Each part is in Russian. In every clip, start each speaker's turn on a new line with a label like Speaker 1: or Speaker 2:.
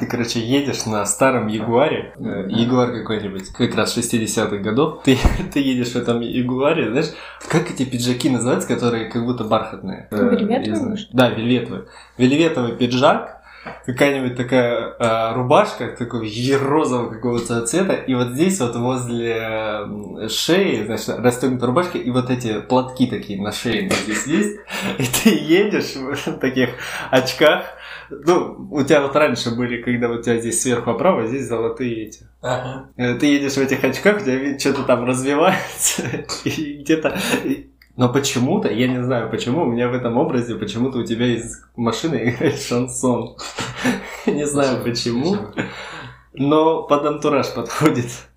Speaker 1: Ты, короче, едешь на старом Ягуаре, э, Ягуар какой-нибудь, как раз 60-х годов. Ты, ты едешь в этом Ягуаре, знаешь, как эти пиджаки называются, которые как будто бархатные?
Speaker 2: Э, вельветовые?
Speaker 1: Да, вельветовые. Вельветовый пиджак, какая-нибудь такая э, рубашка, такой розового какого-то цвета, и вот здесь вот возле шеи, значит, расстегнута рубашка, и вот эти платки такие на шее вот здесь есть, и ты едешь в таких очках, ну, у тебя вот раньше были, когда у тебя здесь сверху оправа, здесь золотые эти. Ага. Э, ты едешь в этих очках, у тебя что-то там развивается, и где-то но почему-то, я не знаю почему, у меня в этом образе почему-то у тебя из машины играет шансон. Не знаю почему, но под антураж подходит.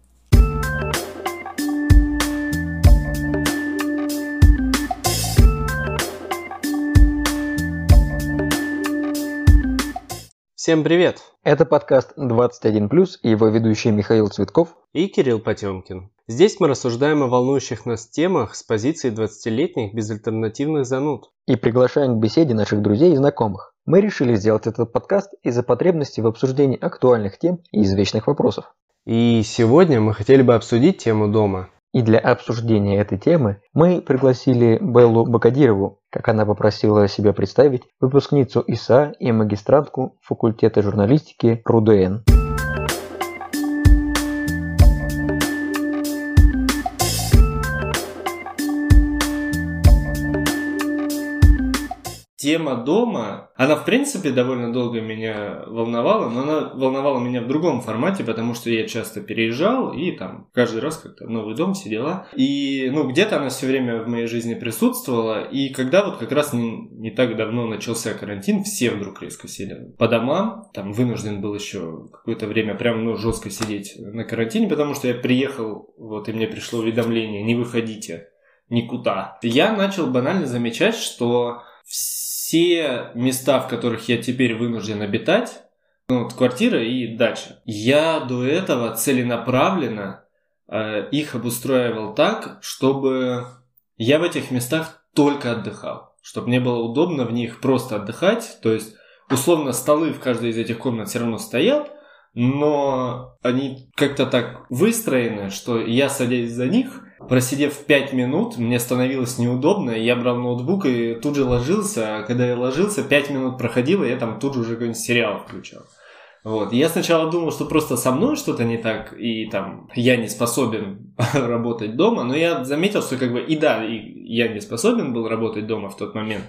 Speaker 1: Всем привет!
Speaker 3: Это подкаст 21+, и его ведущие Михаил Цветков
Speaker 1: и Кирилл Потемкин. Здесь мы рассуждаем о волнующих нас темах с позиции 20-летних безальтернативных зануд.
Speaker 3: И приглашаем к беседе наших друзей и знакомых. Мы решили сделать этот подкаст из-за потребности в обсуждении актуальных тем и извечных вопросов.
Speaker 1: И сегодня мы хотели бы обсудить тему дома.
Speaker 3: И для обсуждения этой темы мы пригласили Беллу Бакадирову, как она попросила себя представить, выпускницу ИСА и магистрантку факультета журналистики РУДН.
Speaker 1: Тема дома, она в принципе довольно долго меня волновала, но она волновала меня в другом формате, потому что я часто переезжал и там каждый раз как-то новый дом, все дела. И ну где-то она все время в моей жизни присутствовала, и когда вот как раз не, не так давно начался карантин, все вдруг резко сели по домам, там вынужден был еще какое-то время прям ну жестко сидеть на карантине, потому что я приехал, вот и мне пришло уведомление, не выходите никуда. Я начал банально замечать, что все места, в которых я теперь вынужден обитать, ну, вот квартира и дача, я до этого целенаправленно э, их обустраивал так, чтобы я в этих местах только отдыхал, чтобы мне было удобно в них просто отдыхать, то есть условно столы в каждой из этих комнат все равно стоят, но они как-то так выстроены, что я садясь за них, просидев 5 минут, мне становилось неудобно, я брал ноутбук и тут же ложился, а когда я ложился, 5 минут проходило, я там тут же уже какой-нибудь сериал включал. Вот. Я сначала думал, что просто со мной что-то не так, и там я не способен работать дома, но я заметил, что как бы и да, и я не способен был работать дома в тот момент,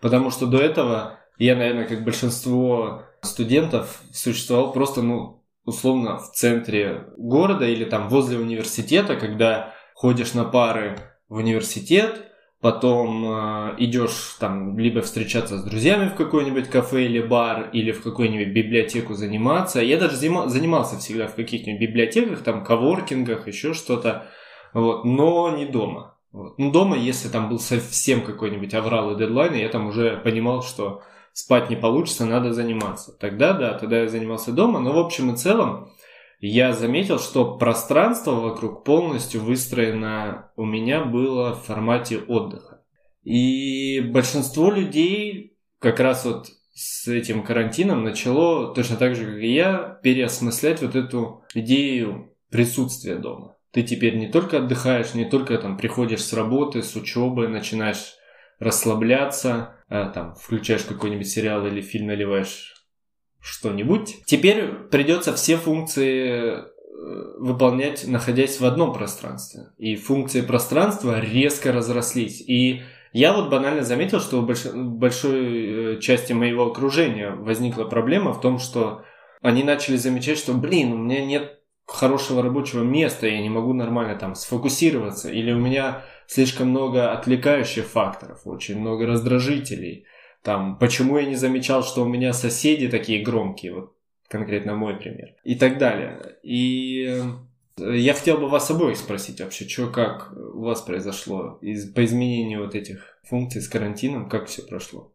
Speaker 1: потому что до этого я, наверное, как большинство студентов существовал просто, ну, условно, в центре города или там возле университета, когда ходишь на пары в университет, потом э, идешь там либо встречаться с друзьями в какой-нибудь кафе или бар, или в какую-нибудь библиотеку заниматься. Я даже занимался всегда в каких-нибудь библиотеках, там, коворкингах, еще что-то, вот, но не дома. Вот. Ну, дома, если там был совсем какой-нибудь аврал и дедлайн, я там уже понимал, что спать не получится, надо заниматься. Тогда, да, тогда я занимался дома, но в общем и целом я заметил, что пространство вокруг полностью выстроено у меня было в формате отдыха. И большинство людей как раз вот с этим карантином начало, точно так же, как и я, переосмыслять вот эту идею присутствия дома. Ты теперь не только отдыхаешь, не только там приходишь с работы, с учебы, начинаешь расслабляться, а, там включаешь какой-нибудь сериал или фильм, наливаешь что-нибудь. Теперь придется все функции э, выполнять, находясь в одном пространстве. И функции пространства резко разрослись. И я вот банально заметил, что больш... большой э, части моего окружения возникла проблема в том, что они начали замечать, что, блин, у меня нет хорошего рабочего места, я не могу нормально там сфокусироваться, или у меня слишком много отвлекающих факторов, очень много раздражителей – там, почему я не замечал, что у меня соседи такие громкие, вот конкретно мой пример, и так далее. И э, я хотел бы вас обоих спросить вообще, что как у вас произошло из, по изменению вот этих функций с карантином, как все прошло?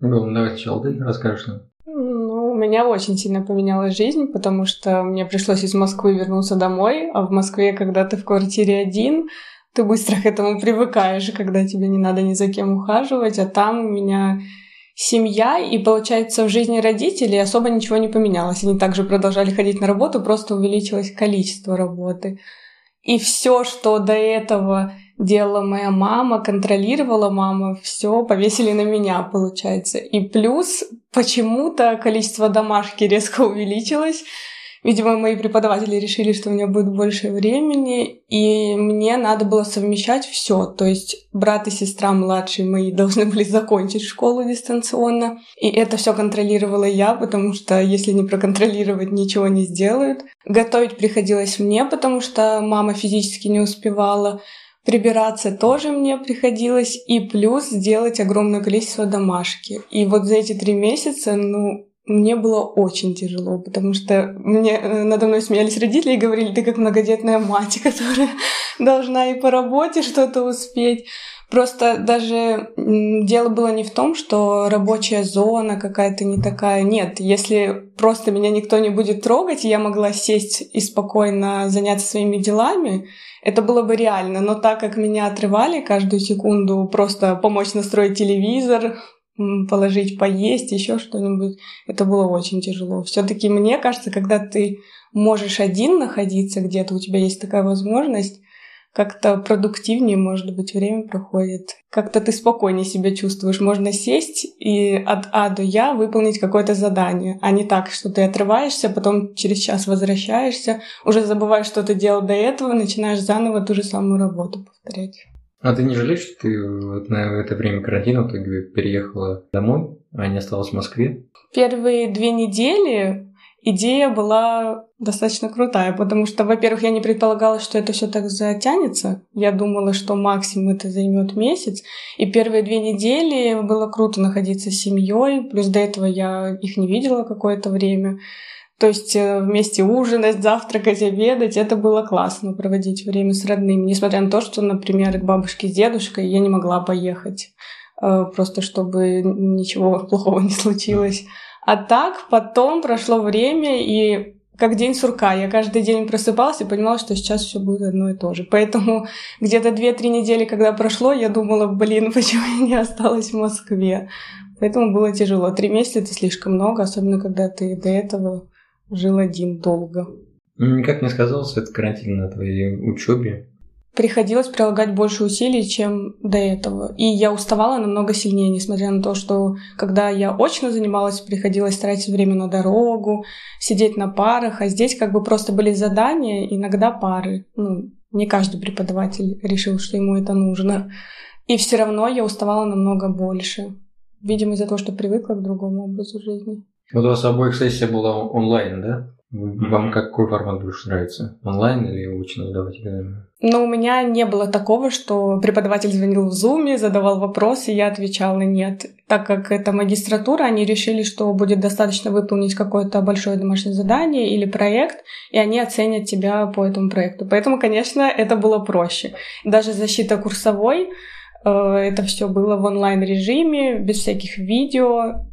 Speaker 3: Ну, давай сначала ты расскажешь нам.
Speaker 2: Ну, у меня очень сильно поменялась жизнь, потому что мне пришлось из Москвы вернуться домой, а в Москве, когда ты в квартире один, ты быстро к этому привыкаешь, когда тебе не надо ни за кем ухаживать, а там у меня семья, и, получается, в жизни родителей особо ничего не поменялось. Они также продолжали ходить на работу, просто увеличилось количество работы. И все, что до этого делала моя мама, контролировала мама, все повесили на меня, получается. И плюс почему-то количество домашки резко увеличилось. Видимо, мои преподаватели решили, что у меня будет больше времени, и мне надо было совмещать все. То есть брат и сестра младшие мои должны были закончить школу дистанционно, и это все контролировала я, потому что если не проконтролировать, ничего не сделают. Готовить приходилось мне, потому что мама физически не успевала. Прибираться тоже мне приходилось, и плюс сделать огромное количество домашки. И вот за эти три месяца, ну, мне было очень тяжело, потому что мне э, надо мной смеялись родители и говорили, ты как многодетная мать, которая должна и по работе что-то успеть. Просто даже дело было не в том, что рабочая зона какая-то не такая. Нет, если просто меня никто не будет трогать, я могла сесть и спокойно заняться своими делами, это было бы реально. Но так как меня отрывали каждую секунду, просто помочь настроить телевизор, положить поесть, еще что-нибудь. Это было очень тяжело. Все-таки мне кажется, когда ты можешь один находиться где-то, у тебя есть такая возможность, как-то продуктивнее, может быть, время проходит. Как-то ты спокойнее себя чувствуешь. Можно сесть и от А до Я выполнить какое-то задание, а не так, что ты отрываешься, потом через час возвращаешься, уже забываешь, что ты делал до этого, начинаешь заново ту же самую работу повторять.
Speaker 3: А ты не жалеешь, что ты вот на это время карантина ты переехала домой, а не осталась в Москве?
Speaker 2: Первые две недели идея была достаточно крутая, потому что, во-первых, я не предполагала, что это все так затянется. Я думала, что максимум это займет месяц. И первые две недели было круто находиться с семьей. Плюс до этого я их не видела какое-то время. То есть э, вместе ужинать, завтракать, обедать, это было классно, проводить время с родными. Несмотря на то, что, например, к бабушке с дедушкой я не могла поехать, э, просто чтобы ничего плохого не случилось. А так потом прошло время, и как день сурка. Я каждый день просыпалась и понимала, что сейчас все будет одно и то же. Поэтому где-то 2-3 недели, когда прошло, я думала, блин, почему я не осталась в Москве. Поэтому было тяжело. Три месяца это слишком много, особенно когда ты до этого жил один долго.
Speaker 3: Никак не сказался этот карантин на твоей учебе?
Speaker 2: Приходилось прилагать больше усилий, чем до этого. И я уставала намного сильнее, несмотря на то, что когда я очно занималась, приходилось тратить время на дорогу, сидеть на парах, а здесь как бы просто были задания, иногда пары. Ну, не каждый преподаватель решил, что ему это нужно. И все равно я уставала намного больше. Видимо, из-за того, что привыкла к другому образу жизни.
Speaker 3: Вот у вас обоих сессия была онлайн, да? Вам какой формат больше нравится? Онлайн или очно сдавать экзамены?
Speaker 2: Ну, у меня не было такого, что преподаватель звонил в Zoom, задавал вопросы, я отвечала нет. Так как это магистратура, они решили, что будет достаточно выполнить какое-то большое домашнее задание или проект, и они оценят тебя по этому проекту. Поэтому, конечно, это было проще. Даже защита курсовой, э, это все было в онлайн-режиме, без всяких видео,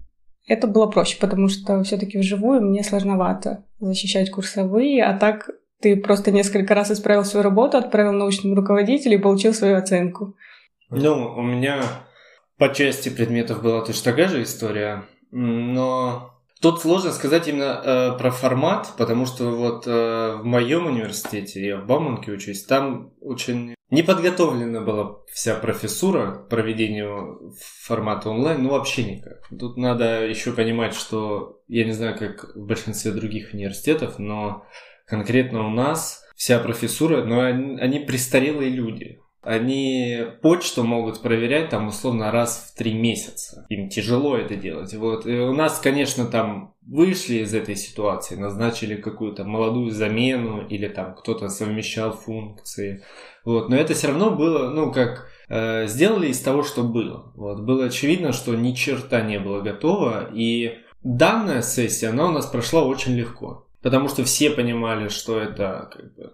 Speaker 2: это было проще, потому что все-таки вживую мне сложновато защищать курсовые, а так ты просто несколько раз исправил свою работу, отправил научному руководителю и получил свою оценку.
Speaker 1: Ну, у меня по части предметов была точно такая же история, но Тут сложно сказать именно э, про формат, потому что вот э, в моем университете, я в Бауманке учусь, там очень не подготовлена была вся профессура к проведению формата онлайн, ну вообще никак. Тут надо еще понимать, что я не знаю, как в большинстве других университетов, но конкретно у нас вся профессура, но они, они престарелые люди. Они почту могут проверять там условно раз в три месяца. Им тяжело это делать. Вот. И у нас, конечно, там вышли из этой ситуации, назначили какую-то молодую замену или там кто-то совмещал функции. Вот. Но это все равно было, ну, как э, сделали из того, что было. Вот. Было очевидно, что ни черта не было готово. И данная сессия, она у нас прошла очень легко. Потому что все понимали, что это как бы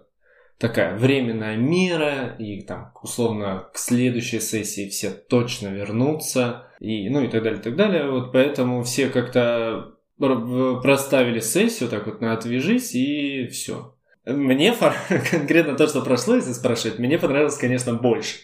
Speaker 1: такая временная мера, и там, условно, к следующей сессии все точно вернутся, и, ну и так далее, и так далее. Вот поэтому все как-то проставили сессию так вот на «отвяжись» и все. Мне конкретно то, что прошло, если спрашивать, мне понравилось, конечно, больше.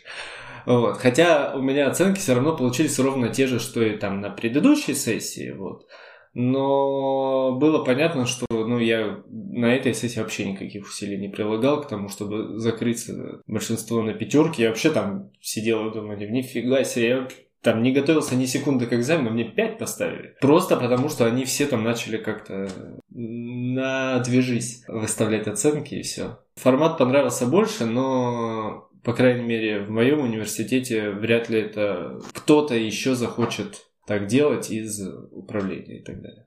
Speaker 1: Вот. Хотя у меня оценки все равно получились ровно те же, что и там на предыдущей сессии. Вот. Но было понятно, что ну, я на этой сессии вообще никаких усилий не прилагал к тому, чтобы закрыться большинство на пятерке. Я вообще там сидел и думал, нифига себе, я там не готовился ни секунды к экзамену, мне 5 поставили. Просто потому, что они все там начали как-то на движись выставлять оценки и все. Формат понравился больше, но по крайней мере, в моем университете вряд ли это кто-то еще захочет так делать из управления и так далее.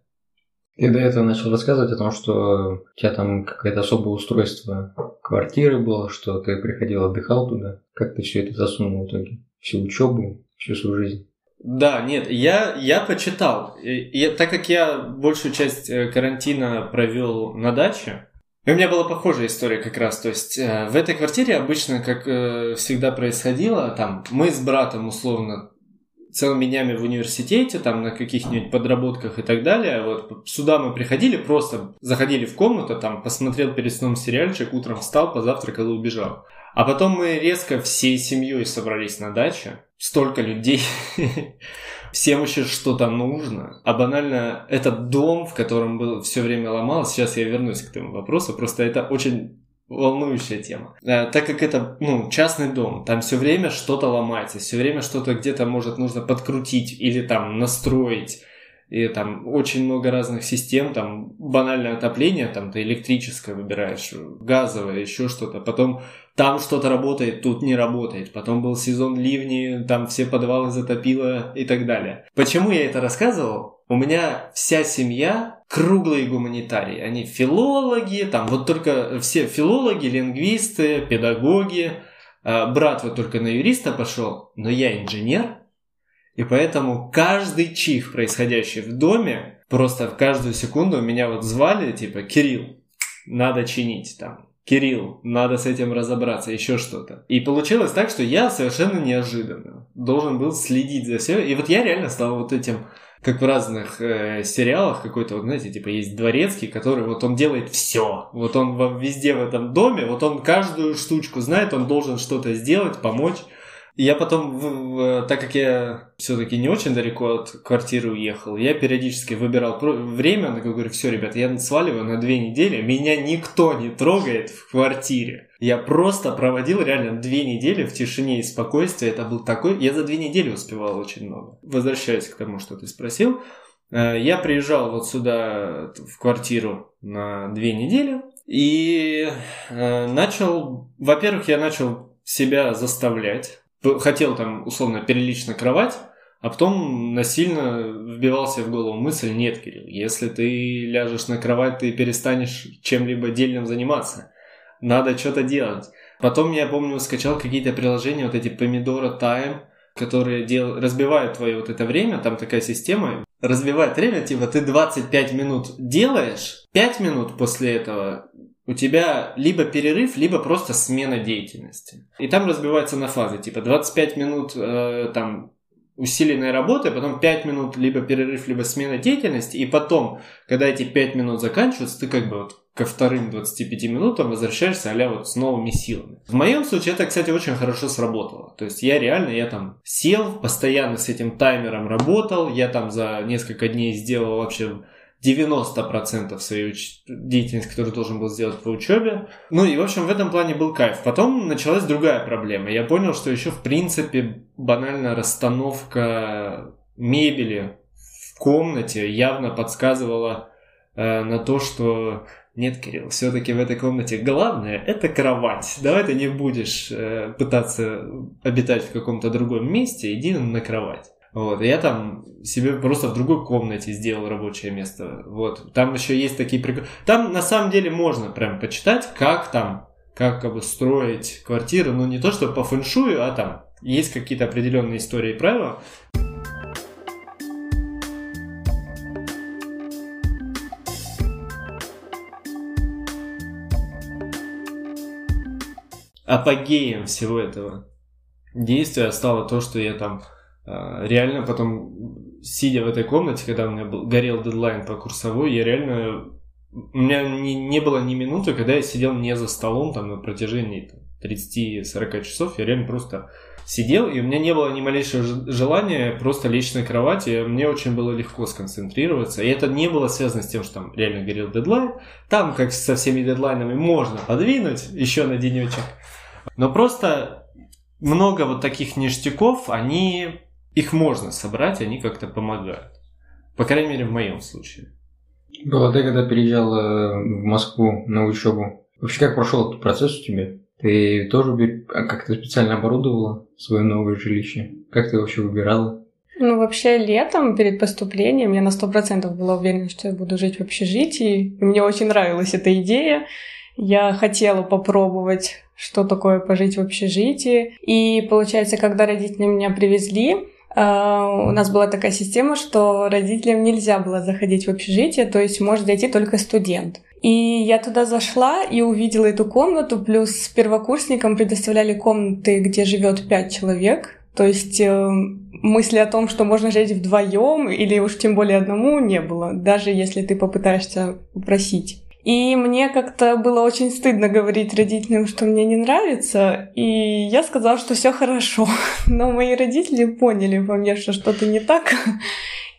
Speaker 3: Ты до этого начал рассказывать о том, что у тебя там какое-то особое устройство квартиры было, что ты приходил, отдыхал туда. Как ты все это засунул в итоге? Всю учебу, всю свою жизнь?
Speaker 1: Да, нет, я, я почитал. И, так как я большую часть э, карантина провел на даче, и у меня была похожая история как раз. То есть э, в этой квартире обычно, как э, всегда происходило, там мы с братом условно целыми днями в университете, там на каких-нибудь подработках и так далее. Вот сюда мы приходили, просто заходили в комнату, там посмотрел перед сном сериальчик, утром встал, позавтракал и убежал. А потом мы резко всей семьей собрались на даче. Столько людей. Всем еще что-то нужно. А банально этот дом, в котором был все время ломал, сейчас я вернусь к этому вопросу, просто это очень волнующая тема. А, так как это ну, частный дом, там все время что-то ломается, все время что-то где-то может нужно подкрутить или там настроить и там очень много разных систем, там банальное отопление, там ты электрическое выбираешь, газовое, еще что-то, потом там что-то работает, тут не работает, потом был сезон ливни, там все подвалы затопило и так далее. Почему я это рассказывал? У меня вся семья круглые гуманитарии, они филологи, там вот только все филологи, лингвисты, педагоги, а, брат вот только на юриста пошел, но я инженер, и поэтому каждый чих, происходящий в доме, просто в каждую секунду меня вот звали, типа, Кирилл, надо чинить там. Кирилл, надо с этим разобраться, еще что-то. И получилось так, что я совершенно неожиданно должен был следить за всем. И вот я реально стал вот этим, как в разных э, сериалах, какой-то, вот, знаете, типа есть дворецкий, который вот он делает все. Вот он везде в этом доме, вот он каждую штучку знает, он должен что-то сделать, помочь. Я потом, в, так как я все-таки не очень далеко от квартиры уехал, я периодически выбирал время, я говорю, все, ребят, я сваливаю на две недели, меня никто не трогает в квартире. Я просто проводил реально две недели в тишине и спокойствии. Это был такой... Я за две недели успевал очень много. Возвращаясь к тому, что ты спросил. Э, я приезжал вот сюда в квартиру на две недели и э, начал... Во-первых, я начал себя заставлять хотел там условно перелечь на кровать, а потом насильно вбивался в голову мысль, нет, Кирилл, если ты ляжешь на кровать, ты перестанешь чем-либо дельным заниматься. Надо что-то делать. Потом, я помню, скачал какие-то приложения, вот эти помидора Time, которые дел... разбивают твое вот это время, там такая система, разбивает время, типа ты 25 минут делаешь, 5 минут после этого у тебя либо перерыв, либо просто смена деятельности. И там разбивается на фазы, типа 25 минут э, там усиленной работы, потом 5 минут либо перерыв, либо смена деятельности, и потом, когда эти 5 минут заканчиваются, ты как бы вот ко вторым 25 минутам возвращаешься а вот с новыми силами. В моем случае это, кстати, очень хорошо сработало. То есть я реально, я там сел, постоянно с этим таймером работал, я там за несколько дней сделал вообще 90% своей уч... деятельности, которую должен был сделать по учебе. Ну и, в общем, в этом плане был кайф. Потом началась другая проблема. Я понял, что еще, в принципе, банальная расстановка мебели в комнате явно подсказывала э, на то, что нет, Кирилл, все-таки в этой комнате главное это кровать. Давай ты не будешь э, пытаться обитать в каком-то другом месте, иди на кровать. Вот, я там себе просто в другой комнате сделал рабочее место. Вот, там еще есть такие приколы. Там на самом деле можно прям почитать, как там, как как бы строить квартиру, ну не то, что по фэншую, а там есть какие-то определенные истории и правила. Апогеем всего этого действия стало то, что я там реально потом, сидя в этой комнате, когда у меня был, горел дедлайн по курсовой, я реально... У меня не, не было ни минуты, когда я сидел не за столом там на протяжении 30-40 часов, я реально просто сидел, и у меня не было ни малейшего желания просто лечь на кровати. Мне очень было легко сконцентрироваться. И это не было связано с тем, что там реально горел дедлайн. Там, как со всеми дедлайнами, можно подвинуть еще на денечек. Но просто много вот таких ништяков, они их можно собрать, они как-то помогают. По крайней мере, в моем случае.
Speaker 3: А ты когда переезжал в Москву на учебу, вообще как прошел этот процесс у тебя? Ты тоже а как-то специально оборудовала свое новое жилище? Как ты вообще выбирала?
Speaker 2: Ну, вообще, летом перед поступлением я на сто процентов была уверена, что я буду жить в общежитии. И мне очень нравилась эта идея. Я хотела попробовать, что такое пожить в общежитии. И, получается, когда родители меня привезли, у нас была такая система, что родителям нельзя было заходить в общежитие, то есть может зайти только студент. И я туда зашла и увидела эту комнату, плюс первокурсникам предоставляли комнаты, где живет пять человек. То есть э, мысли о том, что можно жить вдвоем или уж тем более одному, не было, даже если ты попытаешься попросить. И мне как-то было очень стыдно говорить родителям, что мне не нравится. И я сказала, что все хорошо. Но мои родители поняли во мне, что что-то не так.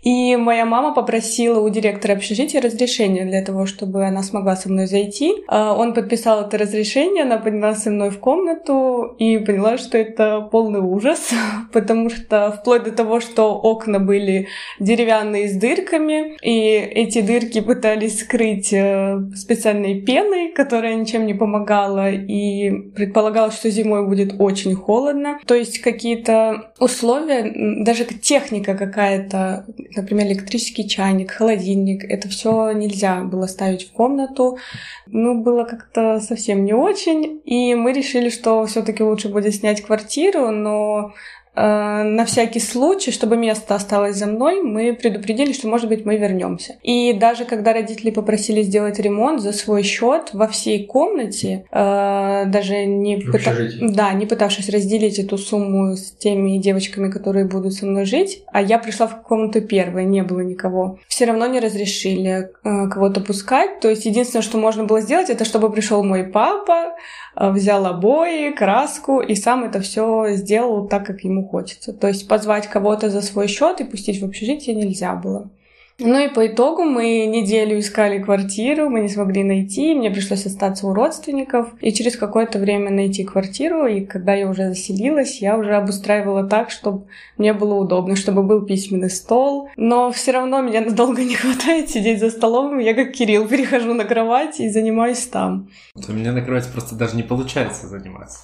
Speaker 2: И моя мама попросила у директора общежития разрешения для того, чтобы она смогла со мной зайти. А, он подписал это разрешение, она поднялась со мной в комнату и поняла, что это полный ужас, потому что вплоть до того, что окна были деревянные с дырками, и эти дырки пытались скрыть э, специальной пеной, которая ничем не помогала, и предполагалось, что зимой будет очень холодно. То есть какие-то условия, даже техника какая-то например, электрический чайник, холодильник, это все нельзя было ставить в комнату. Ну, было как-то совсем не очень. И мы решили, что все-таки лучше будет снять квартиру, но на всякий случай, чтобы место осталось за мной, мы предупредили, что, может быть, мы вернемся. И даже когда родители попросили сделать ремонт за свой счет во всей комнате, э, даже не, пыта... да, не пытавшись разделить эту сумму с теми девочками, которые будут со мной жить, а я пришла в комнату первой, не было никого, все равно не разрешили э, кого-то пускать. То есть единственное, что можно было сделать, это чтобы пришел мой папа, взял обои, краску и сам это все сделал так, как ему хочется. То есть позвать кого-то за свой счет и пустить в общежитие нельзя было. Ну и по итогу мы неделю искали квартиру, мы не смогли найти, мне пришлось остаться у родственников и через какое-то время найти квартиру, и когда я уже заселилась, я уже обустраивала так, чтобы мне было удобно, чтобы был письменный стол, но все равно меня надолго не хватает сидеть за столом, я как Кирилл перехожу на кровать и занимаюсь там.
Speaker 1: У меня на кровати просто даже не получается заниматься.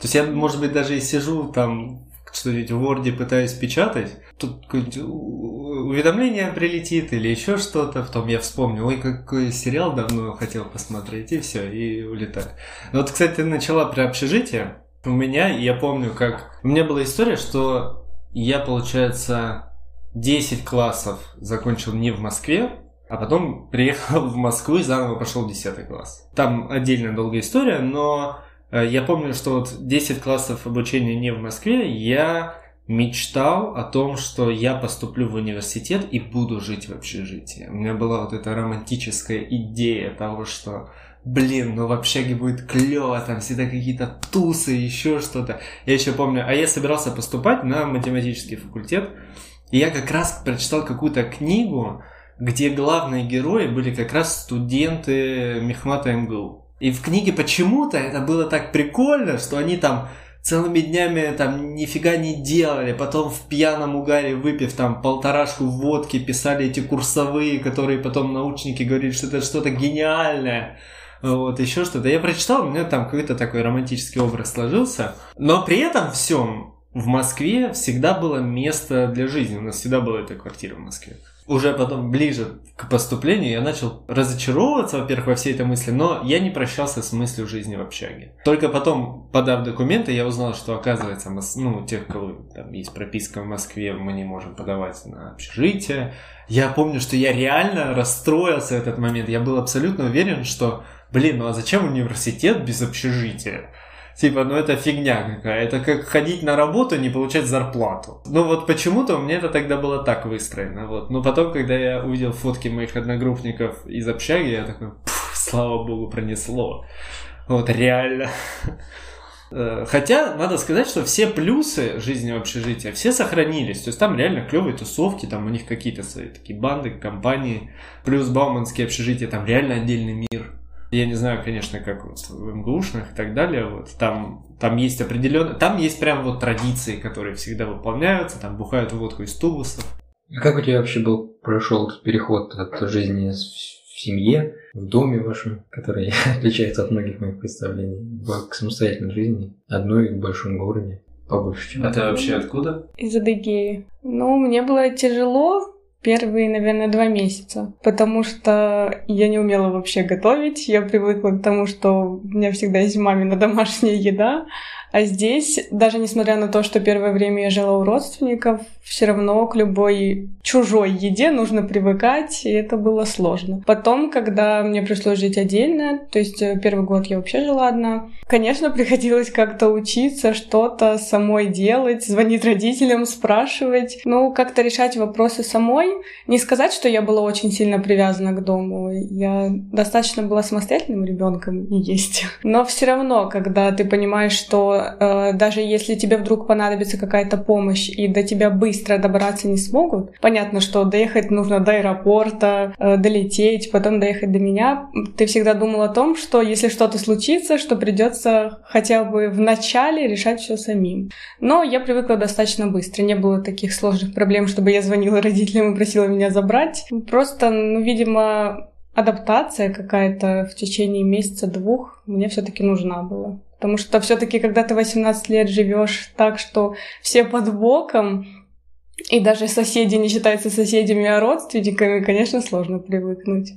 Speaker 1: То есть я, может быть, даже и сижу там что-нибудь в Word пытаюсь печатать, тут уведомление прилетит или еще что-то, потом я вспомню, ой, какой сериал давно хотел посмотреть, и все, и улетаю. Ну вот, кстати, начала про общежитие. У меня, я помню, как... У меня была история, что я, получается, 10 классов закончил не в Москве, а потом приехал в Москву и заново пошел 10 класс. Там отдельная долгая история, но я помню, что вот 10 классов обучения не в Москве, я мечтал о том, что я поступлю в университет и буду жить в общежитии. У меня была вот эта романтическая идея того, что блин, ну в общаге будет клево, там всегда какие-то тусы, еще что-то. Я еще помню, а я собирался поступать на математический факультет, и я как раз прочитал какую-то книгу, где главные герои были как раз студенты Мехмата МГУ. И в книге почему-то это было так прикольно, что они там целыми днями там нифига не делали, потом в пьяном угаре, выпив там полторашку водки, писали эти курсовые, которые потом научники говорили, что это что-то гениальное. Вот, еще что-то. Я прочитал, у меня там какой-то такой романтический образ сложился. Но при этом всем в Москве всегда было место для жизни. У нас всегда была эта квартира в Москве уже потом ближе к поступлению я начал разочаровываться, во-первых, во всей этой мысли, но я не прощался с мыслью жизни в общаге. Только потом, подав документы, я узнал, что оказывается, ну, тех, кого там есть прописка в Москве, мы не можем подавать на общежитие. Я помню, что я реально расстроился в этот момент. Я был абсолютно уверен, что, блин, ну а зачем университет без общежития? Типа, ну это фигня какая. Это как ходить на работу не получать зарплату. Ну вот почему-то у меня это тогда было так выстроено. Вот. Но потом, когда я увидел фотки моих одногруппников из общаги, я такой, слава богу, пронесло. Вот реально. Э, хотя, надо сказать, что все плюсы жизни общежития, все сохранились. То есть там реально клевые тусовки, там у них какие-то свои такие банды, компании. Плюс Бауманские общежития, там реально отдельный мир. Я не знаю, конечно, как вот в МГУшных и так далее. Вот там, там есть определенные... Там есть прям вот традиции, которые всегда выполняются. Там бухают водку из тубусов.
Speaker 3: А как у тебя вообще был прошел этот переход от жизни в семье, в доме вашем, который отличается от многих моих представлений, к самостоятельной жизни, одной в большом городе? Побольше, чем
Speaker 1: А ты вообще откуда?
Speaker 2: Из Адыгеи. Ну, мне было тяжело, первые, наверное, два месяца, потому что я не умела вообще готовить. Я привыкла к тому, что у меня всегда есть мамина домашняя еда, а здесь, даже несмотря на то, что первое время я жила у родственников, все равно к любой чужой еде нужно привыкать, и это было сложно. Потом, когда мне пришлось жить отдельно, то есть э, первый год я вообще жила одна, конечно, приходилось как-то учиться, что-то самой делать, звонить родителям, спрашивать, ну, как-то решать вопросы самой. Не сказать, что я была очень сильно привязана к дому, я достаточно была самостоятельным ребенком и есть. Но все равно, когда ты понимаешь, что э, даже если тебе вдруг понадобится какая-то помощь и до тебя быстро добраться не смогут, понятно, что доехать нужно до аэропорта, э, долететь, потом доехать до меня. Ты всегда думал о том, что если что-то случится, что придется хотя бы в начале решать все самим. Но я привыкла достаточно быстро, не было таких сложных проблем, чтобы я звонила родителям и просила меня забрать. Просто, ну, видимо, адаптация какая-то в течение месяца-двух мне все-таки нужна была. Потому что все-таки, когда ты 18 лет живешь так, что все под боком, и даже соседи не считаются соседями, а родственниками, конечно, сложно привыкнуть.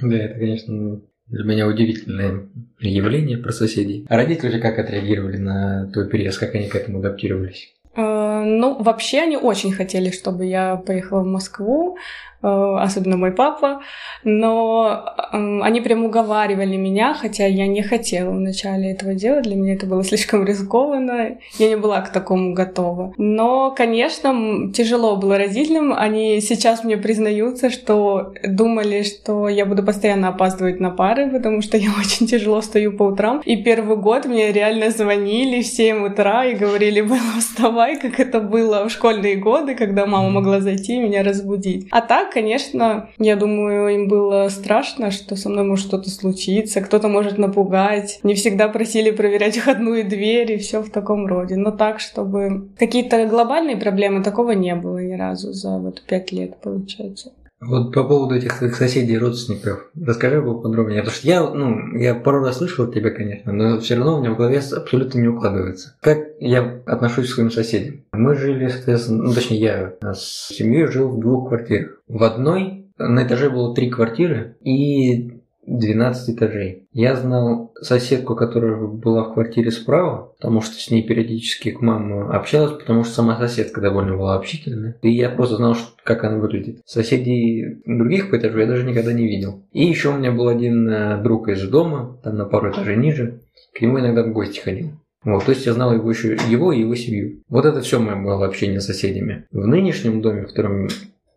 Speaker 3: Да, это, конечно, для меня удивительное явление про соседей. А родители как отреагировали на твой переезд, как они к этому адаптировались?
Speaker 2: Э, ну, вообще они очень хотели, чтобы я поехала в Москву. Э, особенно мой папа, но они прям уговаривали меня, хотя я не хотела вначале этого делать, для меня это было слишком рискованно, я не была к такому готова. Но, конечно, тяжело было родителям, они сейчас мне признаются, что думали, что я буду постоянно опаздывать на пары, потому что я очень тяжело стою по утрам, и первый год мне реально звонили в 7 утра и говорили, было вставай, как это было в школьные годы, когда мама могла зайти и меня разбудить. А так, конечно, я думаю, им было страшно, что со мной может что-то случиться, кто-то может напугать. Не всегда просили проверять входную дверь и все в таком роде. Но так, чтобы какие-то глобальные проблемы, такого не было ни разу за вот пять лет, получается.
Speaker 3: Вот по поводу этих своих соседей родственников, расскажи поподробнее. Потому что я, ну, я пару раз слышал тебя, конечно, но все равно у меня в голове абсолютно не укладывается. Как я отношусь к своим соседям? Мы жили, соответственно, ну, точнее, я с семьей жил в двух квартирах. В одной на этаже было три квартиры, и 12 этажей. Я знал соседку, которая была в квартире справа, потому что с ней периодически к маме общалась, потому что сама соседка довольно была общительная. И я просто знал, как она выглядит. Соседей других по этажу я даже никогда не видел. И еще у меня был один э, друг из дома, там на пару этажей ниже. К нему иногда в гости ходил. Вот, то есть я знал его еще его и его семью. Вот это все мое было общение с соседями. В нынешнем доме, в котором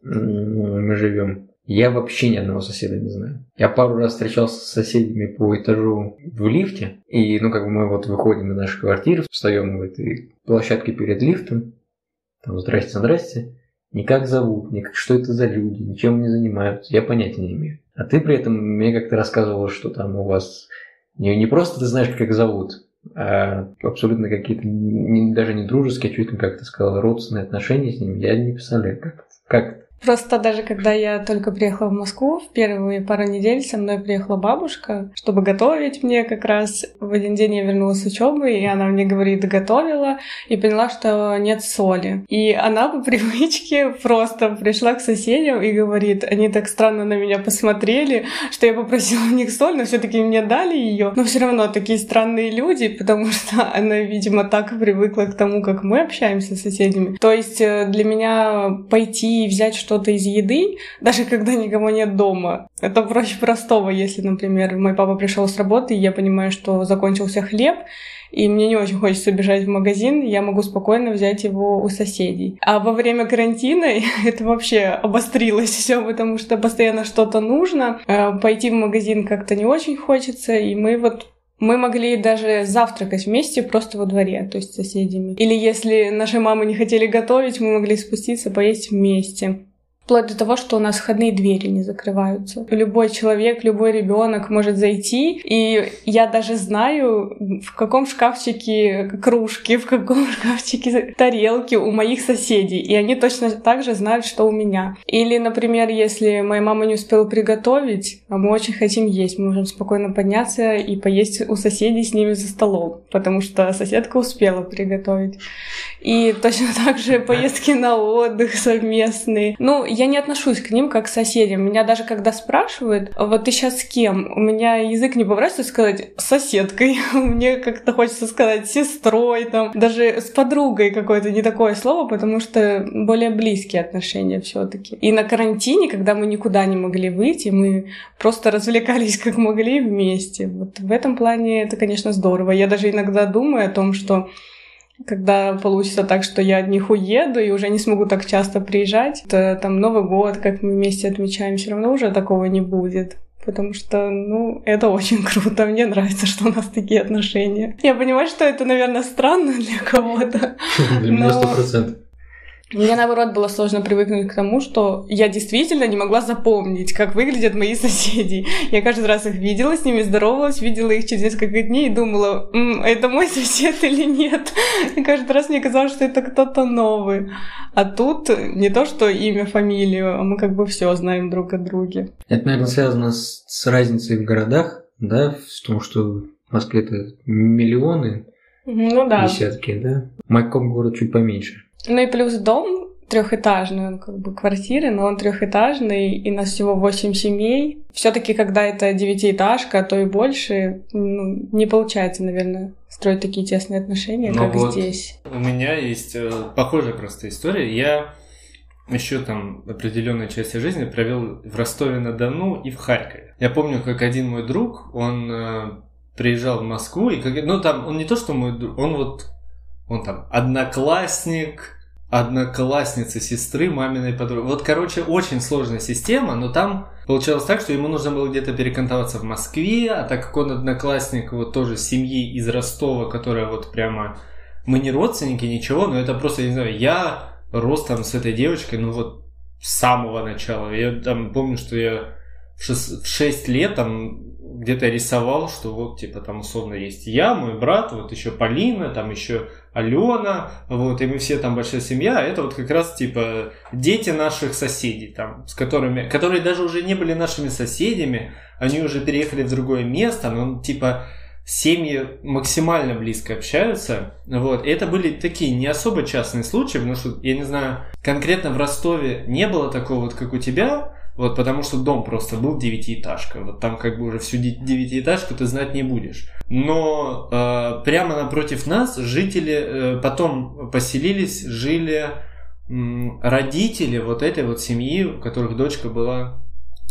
Speaker 3: мы живем, я вообще ни одного соседа не знаю. Я пару раз встречался с соседями по этажу в лифте. И, ну, как бы мы вот выходим из нашей квартиры, встаем в этой площадке перед лифтом. Там, здрасте, здрасте. Никак зовут, никак, что это за люди, ничем не занимаются. Я понятия не имею. А ты при этом мне как-то рассказывала, что там у вас не, не просто ты знаешь, как зовут, а абсолютно какие-то не, даже не дружеские, а чуть ли, как ты сказала, родственные отношения с ними. Я не представляю, как, как
Speaker 2: Просто даже когда я только приехала в Москву, в первые пару недель со мной приехала бабушка, чтобы готовить мне как раз. В один день я вернулась с учебы, и она мне говорит, готовила, и поняла, что нет соли. И она по привычке просто пришла к соседям и говорит, они так странно на меня посмотрели, что я попросила у них соль, но все таки мне дали ее. Но все равно такие странные люди, потому что она, видимо, так привыкла к тому, как мы общаемся с соседями. То есть э, для меня пойти и взять что что-то из еды, даже когда никого нет дома. Это проще простого, если, например, мой папа пришел с работы, и я понимаю, что закончился хлеб, и мне не очень хочется бежать в магазин, я могу спокойно взять его у соседей. А во время карантина это вообще обострилось все, потому что постоянно что-то нужно. Э, пойти в магазин как-то не очень хочется, и мы вот Мы могли даже завтракать вместе просто во дворе, то есть с соседями. Или если наши мамы не хотели готовить, мы могли спуститься, поесть вместе. Вплоть до того, что у нас входные двери не закрываются. Любой человек, любой ребенок может зайти, и я даже знаю, в каком шкафчике кружки, в каком шкафчике тарелки у моих соседей, и они точно так же знают, что у меня. Или, например, если моя мама не успела приготовить, а мы очень хотим есть, мы можем спокойно подняться и поесть у соседей с ними за столом, потому что соседка успела приготовить. И точно так же поездки на отдых совместные. Ну, я не отношусь к ним как к соседям. Меня даже когда спрашивают, вот ты сейчас с кем? У меня язык не поворачивается сказать соседкой. Мне как-то хочется сказать сестрой, там, даже с подругой какое-то не такое слово, потому что более близкие отношения все-таки. И на карантине, когда мы никуда не могли выйти, мы просто развлекались как могли вместе. Вот в этом плане это, конечно, здорово. Я даже иногда думаю о том, что когда получится так, что я от них уеду и уже не смогу так часто приезжать, то там Новый год, как мы вместе отмечаем, все равно уже такого не будет. Потому что, ну, это очень круто. Мне нравится, что у нас такие отношения. Я понимаю, что это, наверное, странно для кого-то.
Speaker 3: Для меня сто процентов.
Speaker 2: Мне, наоборот, было сложно привыкнуть к тому, что я действительно не могла запомнить, как выглядят мои соседи. Я каждый раз их видела, с ними здоровалась, видела их через несколько дней и думала, М, это мой сосед или нет. И каждый раз мне казалось, что это кто-то новый. А тут не то, что имя, фамилию, а мы как бы все знаем друг о друге.
Speaker 3: Это, наверное, связано с, с разницей в городах, да, в том, что в Москве это миллионы,
Speaker 2: Ну да.
Speaker 3: десятки, да. Майкоп город чуть поменьше.
Speaker 2: Ну и плюс дом трехэтажный, он как бы квартиры, но он трехэтажный, и нас всего восемь семей. Все-таки, когда это девятиэтажка, а то и больше, ну, не получается, наверное, строить такие тесные отношения,
Speaker 1: Ну
Speaker 2: как
Speaker 1: вот.
Speaker 2: здесь.
Speaker 1: У меня есть э, похожая просто история. Я еще там определенную часть жизни провел в Ростове-на-Дону и в Харькове. Я помню, как один мой друг, он э, приезжал в Москву, и как, ну там, он не то, что мой друг, он вот, он там одноклассник, одноклассница сестры маминой подруги. Вот, короче, очень сложная система, но там получалось так, что ему нужно было где-то перекантоваться в Москве, а так как он одноклассник вот тоже семьи из Ростова, которая вот прямо... Мы не родственники, ничего, но это просто, я не знаю, я рос там с этой девочкой, ну вот с самого начала. Я там помню, что я в 6, лет там где-то рисовал, что вот типа там условно есть я, мой брат, вот еще Полина, там еще Алена, вот, и мы все там большая семья, это вот как раз типа дети наших соседей, там, с которыми, которые даже уже не были нашими соседями, они уже переехали в другое место, но типа семьи максимально близко общаются, вот, и это были такие не особо частные случаи, потому что, я не знаю, конкретно в Ростове не было такого вот, как у тебя, вот, потому что дом просто был девятиэтажка. Вот там как бы уже всю де- девятиэтажку ты знать не будешь. Но э, прямо напротив нас жители э, потом поселились, жили м, родители вот этой вот семьи, у которых дочка была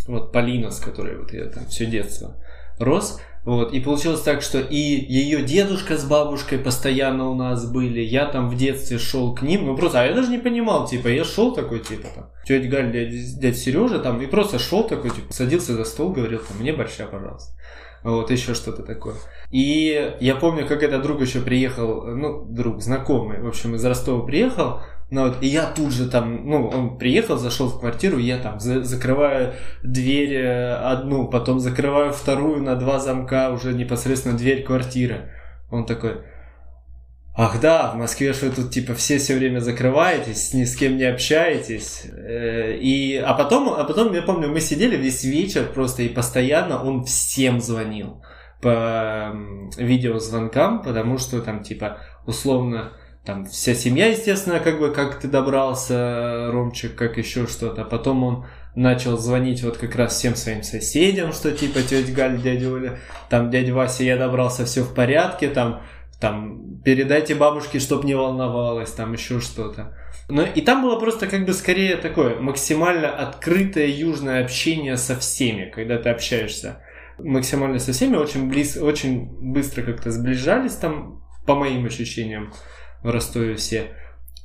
Speaker 1: вот Полина, с которой вот я там все детство рос. Вот, и получилось так, что и ее дедушка с бабушкой постоянно у нас были, я там в детстве шел к ним, ну просто, а я даже не понимал, типа, я шел такой, типа, там, тетя Галь, дядя, дядя Сережа, там, и просто шел такой, типа, садился за стол, говорил, там, мне большая, пожалуйста. Вот, еще что-то такое. И я помню, как этот друг еще приехал, ну, друг, знакомый, в общем, из Ростова приехал, ну вот, и я тут же там, ну, он приехал, зашел в квартиру, я там за- закрываю дверь э, одну, потом закрываю вторую на два замка, уже непосредственно дверь квартиры. Он такой, ах да, в Москве что тут типа все все время закрываетесь, ни с кем не общаетесь. Э, И, а потом, а потом, я помню, мы сидели весь вечер просто и постоянно он всем звонил по видеозвонкам, потому что там типа условно там вся семья, естественно, как бы как ты добрался, Ромчик, как еще что-то. Потом он начал звонить вот как раз всем своим соседям, что типа тетя Галь, дядя Оля, там дядя Вася, я добрался, все в порядке, там, там передайте бабушке, чтоб не волновалась, там еще что-то. Ну и там было просто как бы скорее такое максимально открытое южное общение со всеми, когда ты общаешься максимально со всеми, очень, близ, очень быстро как-то сближались там, по моим ощущениям, в Ростове все.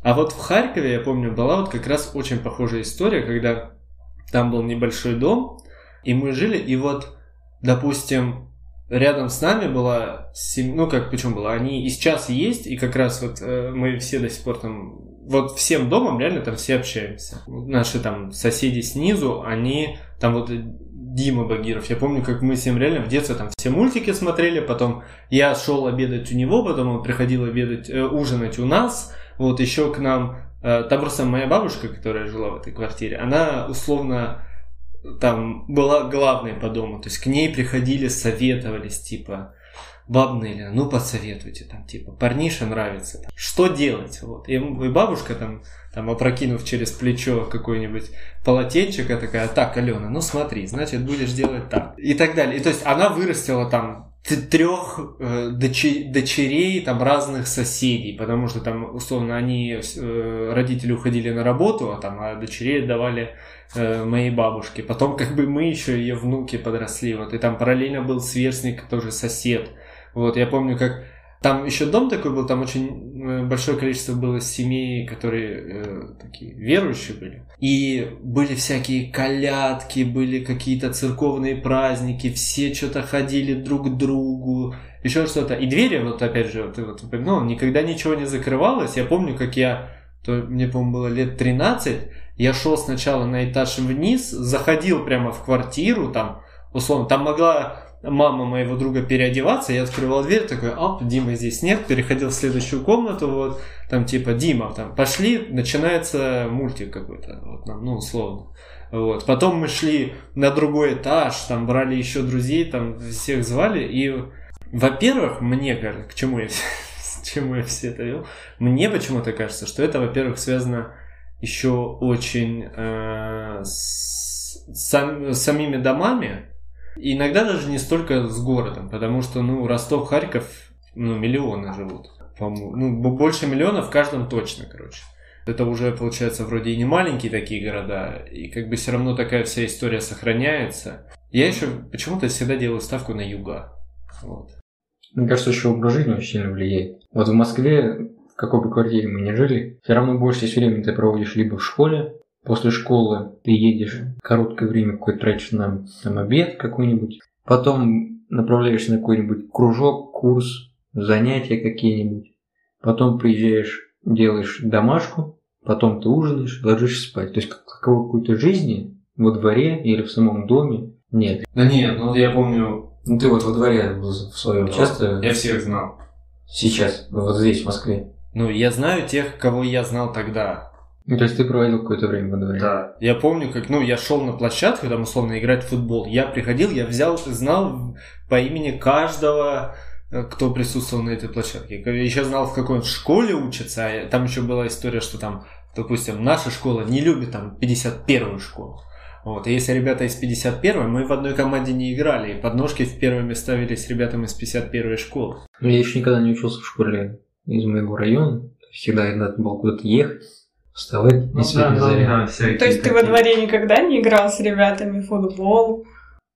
Speaker 1: А вот в Харькове, я помню, была вот как раз очень похожая история, когда там был небольшой дом, и мы жили, и вот, допустим, рядом с нами была, сем... ну как, почему была, они и сейчас есть, и как раз вот э, мы все до сих пор там, вот всем домом реально там все общаемся. Наши там соседи снизу, они там вот Дима Багиров. Я помню, как мы с ним реально в детстве там все мультики смотрели, потом я шел обедать у него, потом он приходил обедать, э, ужинать у нас, вот еще к нам, э, там просто моя бабушка, которая жила в этой квартире, она условно там была главной по дому. То есть к ней приходили, советовались, типа, бабные, ну посоветуйте, там, типа, парниша нравится, там, что делать, вот. И, и бабушка там, там, опрокинув через плечо какой-нибудь полотенчик, такая, так, Алена, ну смотри, значит, будешь делать так. И так далее. И то есть она вырастила там трех э, дочерей там разных соседей, потому что там условно они э, родители уходили на работу, а там а дочерей давали э, моей бабушке. Потом как бы мы еще ее внуки подросли, вот и там параллельно был сверстник тоже сосед. Вот я помню, как там еще дом такой был, там очень э, большое количество было семей, которые э, такие верующие были. И были всякие колядки, были какие-то церковные праздники, все что-то ходили друг к другу, еще что-то. И двери, вот опять же, ты вот упомянул, никогда ничего не закрывалось. Я помню, как я, то мне, по-моему, было лет 13, я шел сначала на этаж вниз, заходил прямо в квартиру, там, условно, там могла мама моего друга переодеваться, я открывал дверь, такой, оп, Дима здесь нет, переходил в следующую комнату, вот, там, типа, Дима, там, пошли, начинается мультик какой-то, вот, ну, условно. Вот. Потом мы шли на другой этаж, там брали еще друзей, там всех звали. И, во-первых, мне кажется, к чему я, к чему я все это вел, мне почему-то кажется, что это, во-первых, связано еще очень э, с, сам, с самими домами, иногда даже не столько с городом, потому что, ну, Ростов, Харьков, ну, миллионы живут. Ну, больше миллиона в каждом точно, короче. Это уже, получается, вроде и не маленькие такие города, и как бы все равно такая вся история сохраняется. Я еще почему-то всегда делаю ставку на юга. Вот.
Speaker 3: Мне кажется, еще образ жизни очень сильно влияет. Вот в Москве, в какой бы квартире мы ни жили, все равно больше часть времени ты проводишь либо в школе, После школы ты едешь, короткое время какое-то тратишь на там, обед какой-нибудь, потом направляешься на какой-нибудь кружок, курс, занятия какие-нибудь, потом приезжаешь, делаешь домашку, потом ты ужинаешь, ложишься спать. То есть какой-то жизни во дворе или в самом доме нет.
Speaker 1: Да нет, ну я помню...
Speaker 3: Ну ты вот во дворе в своем
Speaker 1: да,
Speaker 3: часто...
Speaker 1: Я всех знал.
Speaker 3: Сейчас, вот здесь, в Москве.
Speaker 1: Ну, я знаю тех, кого я знал тогда.
Speaker 3: Ну, то есть ты проводил какое-то время во дворе?
Speaker 1: Да. Я помню, как, ну, я шел на площадку, там, условно, играть в футбол. Я приходил, я взял, знал по имени каждого, э, кто присутствовал на этой площадке. Я еще знал, в какой он школе учится. А там еще была история, что там, допустим, наша школа не любит там 51-ю школу. Вот, и если ребята из 51 мы в одной команде не играли, и подножки в первыми ставились ребятам из 51 школы.
Speaker 3: Ну, я еще никогда не учился в школе из моего района. Всегда надо было куда-то ехать вставать
Speaker 2: ну, да, да, да, То есть ты во дворе никогда не играл с ребятами в футбол?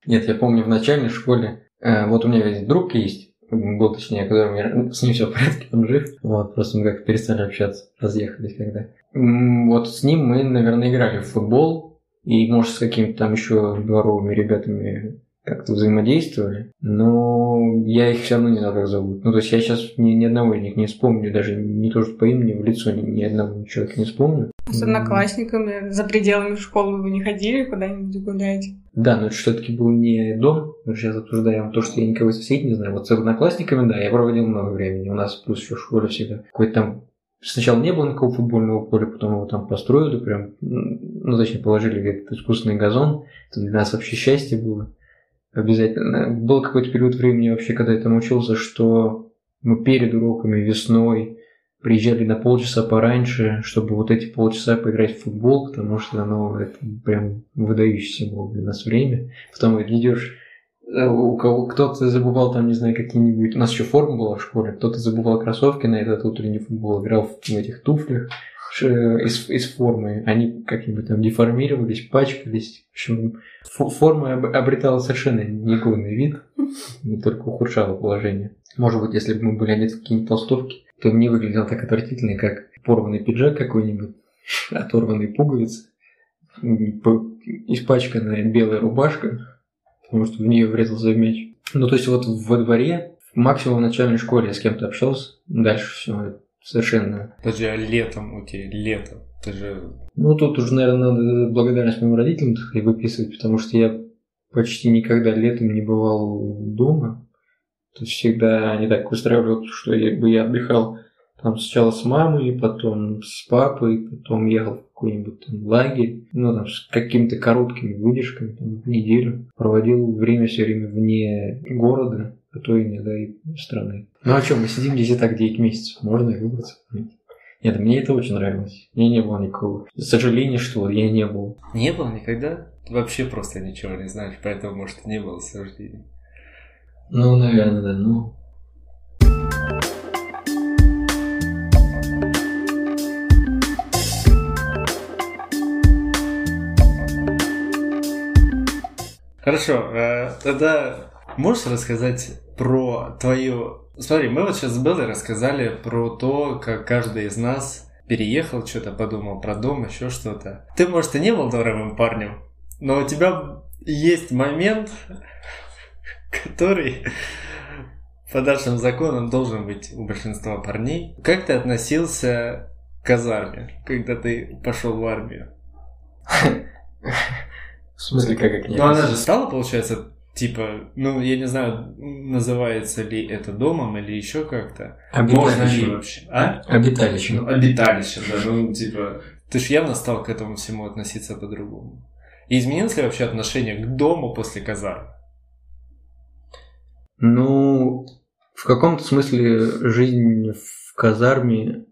Speaker 3: Нет, я помню в начальной школе, э, вот у меня есть друг есть, был точнее, который ну, с ним все в порядке, он жив. Вот, просто мы как перестали общаться, разъехались когда. Вот с ним мы, наверное, играли в футбол, и, может, с какими-то там еще дворовыми ребятами как-то взаимодействовали, но я их все равно не знаю, как зовут. Ну, то есть я сейчас ни, ни одного из них не вспомню, даже не то, что по имени, в лицо ни, ни одного человека не вспомню.
Speaker 2: С одноклассниками за пределами школы вы не ходили куда-нибудь гулять?
Speaker 3: Да, но это все-таки был не дом. Мы сейчас обсуждаем то, что я никого из соседей не знаю. Вот с одноклассниками, да, я проводил много времени. У нас плюс еще в школе всегда какой-то там Сначала не было никакого футбольного поля, потом его там построили, прям, ну, точнее, положили где-то искусственный газон. Это для нас вообще счастье было. Обязательно. Был какой-то период времени вообще, когда я там учился, что мы перед уроками весной приезжали на полчаса пораньше, чтобы вот эти полчаса поиграть в футбол, потому что ну, это прям выдающееся было для нас время. Потом идешь, э, у кого кто-то забывал там, не знаю, какие-нибудь... У нас еще форма была в школе, кто-то забывал кроссовки на этот утренний футбол, играл в этих туфлях из, из формы. Они как-нибудь там деформировались, пачкались. В общем, форма обретала совершенно негодный вид, не только ухудшала положение. Может быть, если бы мы были одеты в какие-нибудь толстовки, то не выглядел так отвратительно, как порванный пиджак какой-нибудь, оторванные пуговицы, испачканная белая рубашка, потому что в нее врезался мяч. Ну, то есть вот во дворе, максимум в начальной школе я с кем-то общался, дальше все совершенно.
Speaker 1: Подожди, а летом, окей, летом, ты же...
Speaker 3: Ну, тут уже, наверное, надо благодарность моим родителям и выписывать, потому что я почти никогда летом не бывал дома. То есть всегда они так устраивали, что я, бы я отдыхал там сначала с мамой, потом с папой, потом ехал в какой-нибудь там лагерь, ну там с какими-то короткими выдержками, там, неделю. Проводил время все время вне города, а то иногда и страны. Ну а что, мы сидим здесь и так 9 месяцев, можно и выбраться. Нет, мне это очень нравилось. Мне не было никакого сожаления, что я не был.
Speaker 1: Не было никогда? Ты вообще просто ничего не знаешь, поэтому, может, не было сожалений.
Speaker 3: Ну, наверное, да, ну...
Speaker 1: Хорошо, э, тогда можешь рассказать про твою... Смотри, мы вот сейчас с Беллой рассказали про то, как каждый из нас переехал, что-то подумал про дом, еще что-то. Ты, может, и не был дворовым парнем, но у тебя есть момент, который по нашим законам должен быть у большинства парней. Как ты относился к казарме, когда ты пошел в армию?
Speaker 3: В смысле, как это?
Speaker 1: Ну, она же стала, получается, типа, ну, я не знаю, называется ли это домом или еще как-то. Можно ли вообще? А?
Speaker 3: Обиталище.
Speaker 1: Ну, обиталище, да, ну, типа, ты же явно стал к этому всему относиться по-другому. И изменилось ли вообще отношение к дому после казармы?
Speaker 3: Ну, в каком-то смысле жизнь в казарме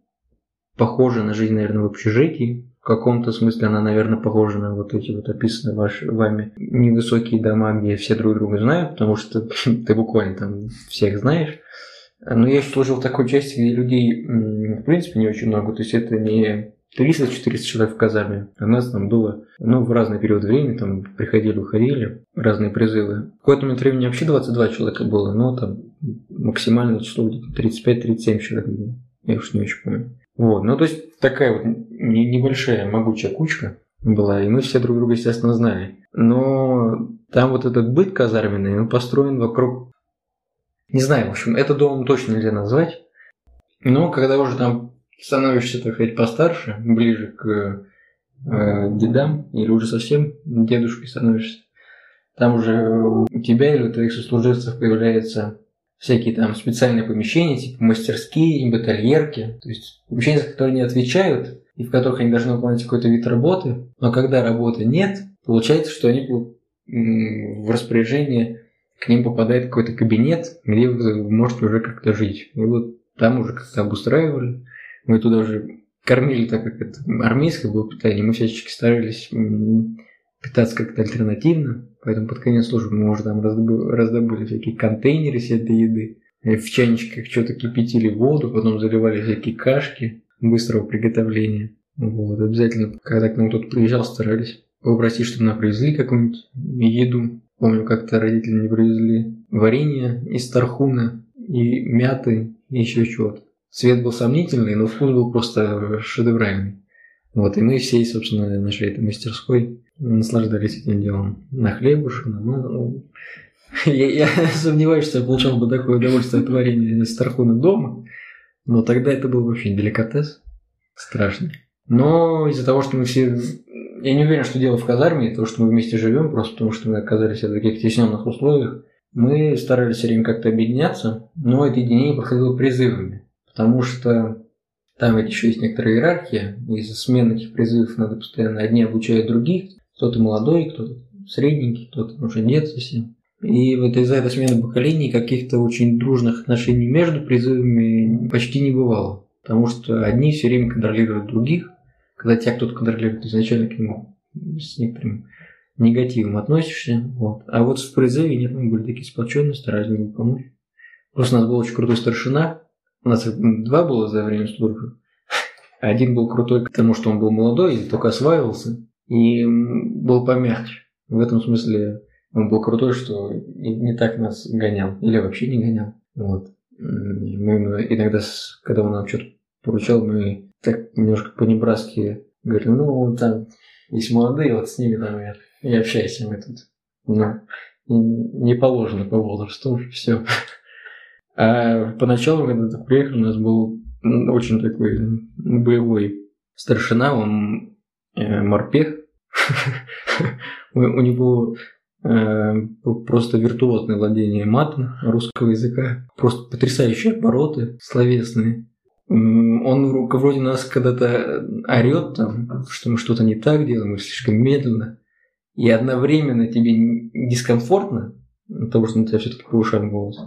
Speaker 3: похожа на жизнь, наверное, в общежитии. В каком-то смысле она, наверное, похожа на вот эти вот описанные ваш, вами невысокие дома, где все друг друга знают, потому что ты буквально там всех знаешь. Но я еще служил в такой части, где людей, в принципе, не очень много. То есть это не 300-400 человек в казарме. У нас там было, ну, в разный период времени, там приходили, уходили, разные призывы. В какой-то момент времени вообще 22 человека было, но там максимальное число где-то 35-37 человек было. Я уж не очень помню. Вот, ну то есть такая вот небольшая могучая кучка была, и мы все друг друга, естественно, знали. Но там вот этот быт казарменный, он построен вокруг... Не знаю, в общем, это домом точно нельзя назвать. Но когда уже там становишься, так сказать, постарше, ближе к э, дедам, или уже совсем дедушкой становишься, там уже у тебя или у твоих сослуживцев появляется всякие там специальные помещения, типа мастерские, батальерки, то есть помещения, за которые не отвечают, и в которых они должны выполнять какой-то вид работы, но когда работы нет, получается, что они в распоряжении к ним попадает какой-то кабинет, где вы можете уже как-то жить. И вот там уже как-то обустраивали. Мы туда уже кормили, так как это армейское было питание, мы всячески старались питаться как-то альтернативно. Поэтому под конец службы мы уже там раздобыли, всякие контейнеры все для еды. И в чайничках что-то кипятили воду, потом заливали всякие кашки быстрого приготовления. Вот, обязательно, когда к нам кто-то приезжал, старались попросить, чтобы нам привезли какую-нибудь еду. Помню, как-то родители мне привезли варенье из тархуна и мяты и еще чего-то. Цвет был сомнительный, но вкус был просто шедевральный. Вот, и мы всей, собственно, нашей этой мастерской наслаждались этим делом. На хлебушек, на ну, я, я сомневаюсь, что я получал бы такое удовольствие от варенья из тархуна дома, но тогда это был вообще деликатес страшный. Но из-за того, что мы все... Я не уверен, что дело в казарме, то, что мы вместе живем, просто потому что мы оказались в таких тесненных условиях, мы старались все время как-то объединяться, но это единение проходило призывами, потому что там ведь еще есть некоторая иерархия, из-за смены этих призывов надо постоянно одни обучают других, кто-то молодой, кто-то средненький, кто-то уже нет совсем. И вот из-за этой смены поколений каких-то очень дружных отношений между призывами почти не бывало. Потому что одни все время контролируют других, когда тебя кто-то контролирует, изначально к нему с некоторым негативом относишься. Вот. А вот в призыве нет, мы были такие сплоченные, старались ему помочь. Просто у нас был очень крутой старшина, у нас два было за время службы. Один был крутой, потому что он был молодой только осваивался, и был помягче. В этом смысле он был крутой, что не так нас гонял, или вообще не гонял. Вот. Мы иногда, когда он нам что-то поручал, мы так немножко по-небратски говорили, ну, вот там есть молодые, вот с ними там и, и общайся мы тут. Ну, не положено по возрасту, все. А поначалу, когда ты приехал, у нас был очень такой боевой старшина, он э, морпех. у, него э, просто виртуозное владение матом русского языка, просто потрясающие обороты словесные. Он вроде нас когда-то орет, там, что мы что-то не так делаем, мы слишком медленно. И одновременно тебе дискомфортно, потому что на тебя все-таки повышаем голос.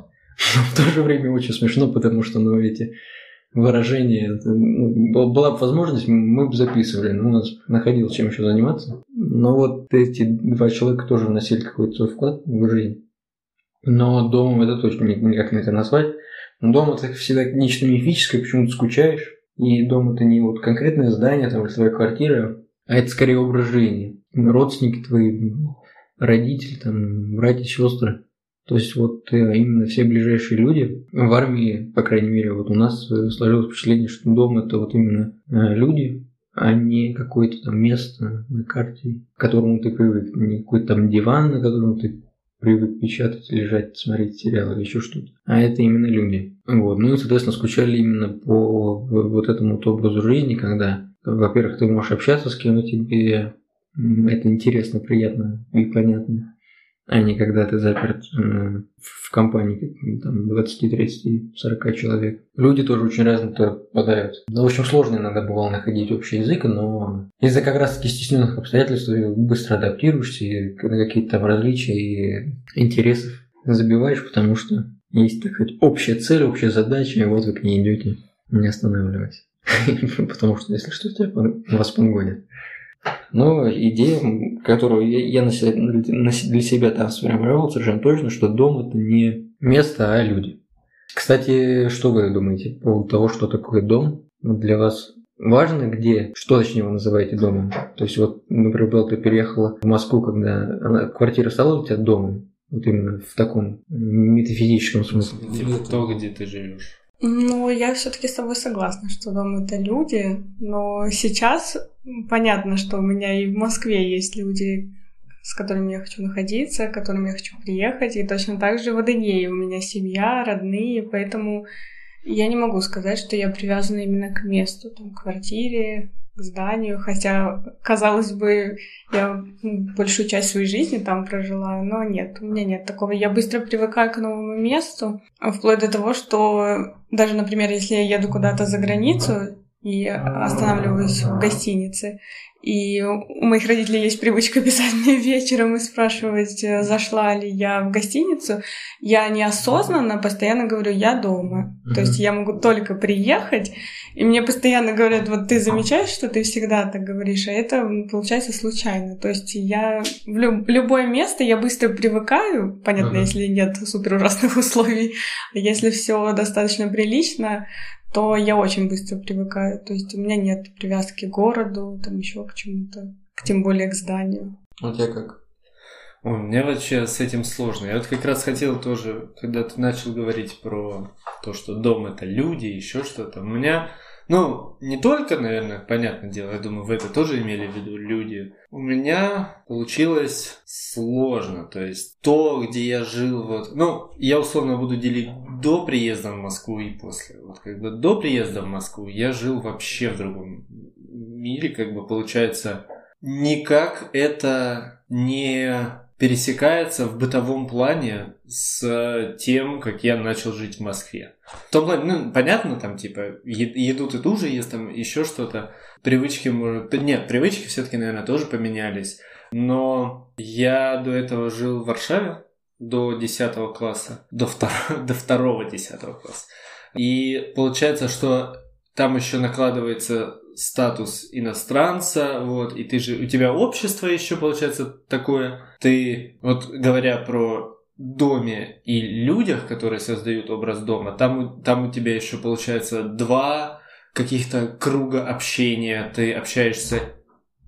Speaker 3: Но в то же время очень смешно, потому что ну, эти выражения, ну, была бы возможность, мы бы записывали, но у нас находилось чем еще заниматься. Но вот эти два человека тоже вносили какой-то свой вклад в жизнь. Но домом это точно никак нельзя назвать. Дом это всегда нечто мифическое, почему ты скучаешь. И дом это не вот конкретное здание там, или твоя квартира, а это скорее образ жизни. Родственники твои, родители, там, братья, сестры. То есть вот э, именно все ближайшие люди в армии, по крайней мере, вот у нас э, сложилось впечатление, что дом это вот именно э, люди, а не какое-то там место на карте, к которому ты привык, не какой-то там диван, на котором ты привык печатать, лежать, смотреть сериал или еще что-то. А это именно люди. Вот. Ну и, соответственно, скучали именно по вот этому вот образу жизни, когда, во-первых, ты можешь общаться с кем тебе это интересно, приятно и понятно а не когда ты заперт э, в компании там, 20, 30, 40 человек. Люди тоже очень разные попадают. Ну, в общем, сложно иногда бывало находить общий язык, но из-за как раз-таки стесненных обстоятельств быстро адаптируешься и какие-то там различия и интересов забиваешь, потому что есть, так сказать, общая цель, общая задача, и вот вы к ней идете, не останавливаясь. Потому что, если что, тебя вас погонят. Но идея, которую я для себя там сформировал совершенно точно, что дом это не место, а люди. Кстати, что вы думаете по поводу того, что такое дом? Для вас важно, где, что точнее вы называете домом? То есть вот, например, ты переехала в Москву, когда она, квартира стала у тебя домом, вот именно в таком метафизическом смысле.
Speaker 1: Типа то, где ты живешь.
Speaker 2: Ну, я все-таки с тобой согласна, что дом это люди, но сейчас понятно, что у меня и в Москве есть люди, с которыми я хочу находиться, к которым я хочу приехать, и точно так же в Адыгее у меня семья, родные, поэтому я не могу сказать, что я привязана именно к месту, там, к квартире, к зданию, хотя, казалось бы, я большую часть своей жизни там прожила, но нет, у меня нет такого. Я быстро привыкаю к новому месту, вплоть до того, что даже, например, если я еду куда-то за границу и останавливаюсь в гостинице, и у моих родителей есть привычка писать мне вечером и спрашивать, э, зашла ли я в гостиницу. Я неосознанно постоянно говорю, я дома. Mm-hmm. То есть я могу только приехать, и мне постоянно говорят, вот ты замечаешь, что ты всегда так говоришь, а это получается случайно. То есть я в люб- любое место я быстро привыкаю, понятно, mm-hmm. если нет супер ужасных условий, а если все достаточно прилично, то я очень быстро привыкаю. То есть у меня нет привязки к городу, там еще к чему-то, к тем более к зданию.
Speaker 3: А у тебя как?
Speaker 1: У меня вообще с этим сложно. Я вот как раз хотел тоже, когда ты начал говорить про то, что дом это люди, еще что-то. У меня ну, не только, наверное, понятное дело, я думаю, вы это тоже имели в виду люди. У меня получилось сложно. То есть то, где я жил, вот, ну, я условно буду делить до приезда в Москву и после. Вот как бы до приезда в Москву я жил вообще в другом мире, как бы получается, никак это не пересекается в бытовом плане с тем, как я начал жить в Москве. В том плане, ну, понятно, там, типа, еду ты тоже есть, там, еще что-то. Привычки, может... Нет, привычки все-таки, наверное, тоже поменялись. Но я до этого жил в Варшаве, до 10 класса, до, втор... до второго 10 класса. И получается, что там еще накладывается статус иностранца, вот, и ты же, у тебя общество еще получается такое, ты, вот говоря про доме и людях, которые создают образ дома, там, там у тебя еще получается два каких-то круга общения, ты общаешься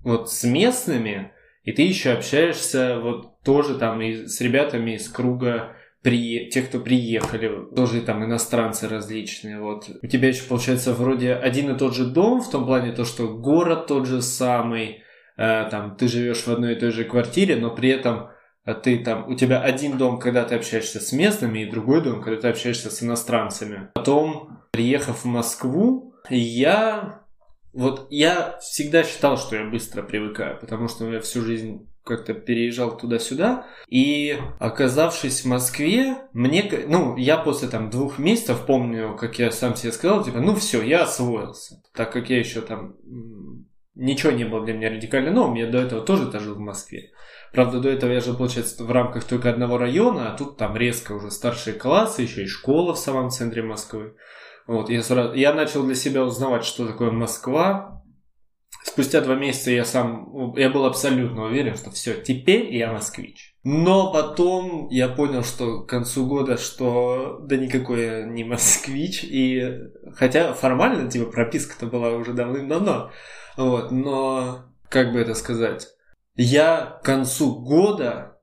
Speaker 1: вот с местными, и ты еще общаешься вот тоже там и с ребятами из круга при... те, кто приехали, тоже там иностранцы различные, вот. У тебя еще получается вроде один и тот же дом, в том плане то, что город тот же самый, э, там, ты живешь в одной и той же квартире, но при этом а ты там, у тебя один дом, когда ты общаешься с местными, и другой дом, когда ты общаешься с иностранцами. Потом, приехав в Москву, я вот я всегда считал, что я быстро привыкаю, потому что я всю жизнь как-то переезжал туда-сюда. И оказавшись в Москве, мне, ну, я после там двух месяцев помню, как я сам себе сказал, типа, ну все, я освоился. Так как я еще там ничего не было для меня радикально новым, я до этого тоже жил в Москве. Правда, до этого я жил, получается, в рамках только одного района, а тут там резко уже старшие классы, еще и школа в самом центре Москвы. Вот, я, сразу, я начал для себя узнавать, что такое Москва. Спустя два месяца я сам, я был абсолютно уверен, что все, теперь я москвич. Но потом я понял, что к концу года, что да никакой я не москвич. И хотя формально, типа, прописка-то была уже давным-давно. Вот, но, как бы это сказать, я к концу года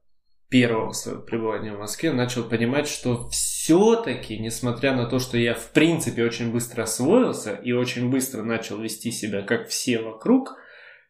Speaker 1: первого своего пребывания в Москве начал понимать, что все-таки, несмотря на то, что я в принципе очень быстро освоился и очень быстро начал вести себя как все вокруг,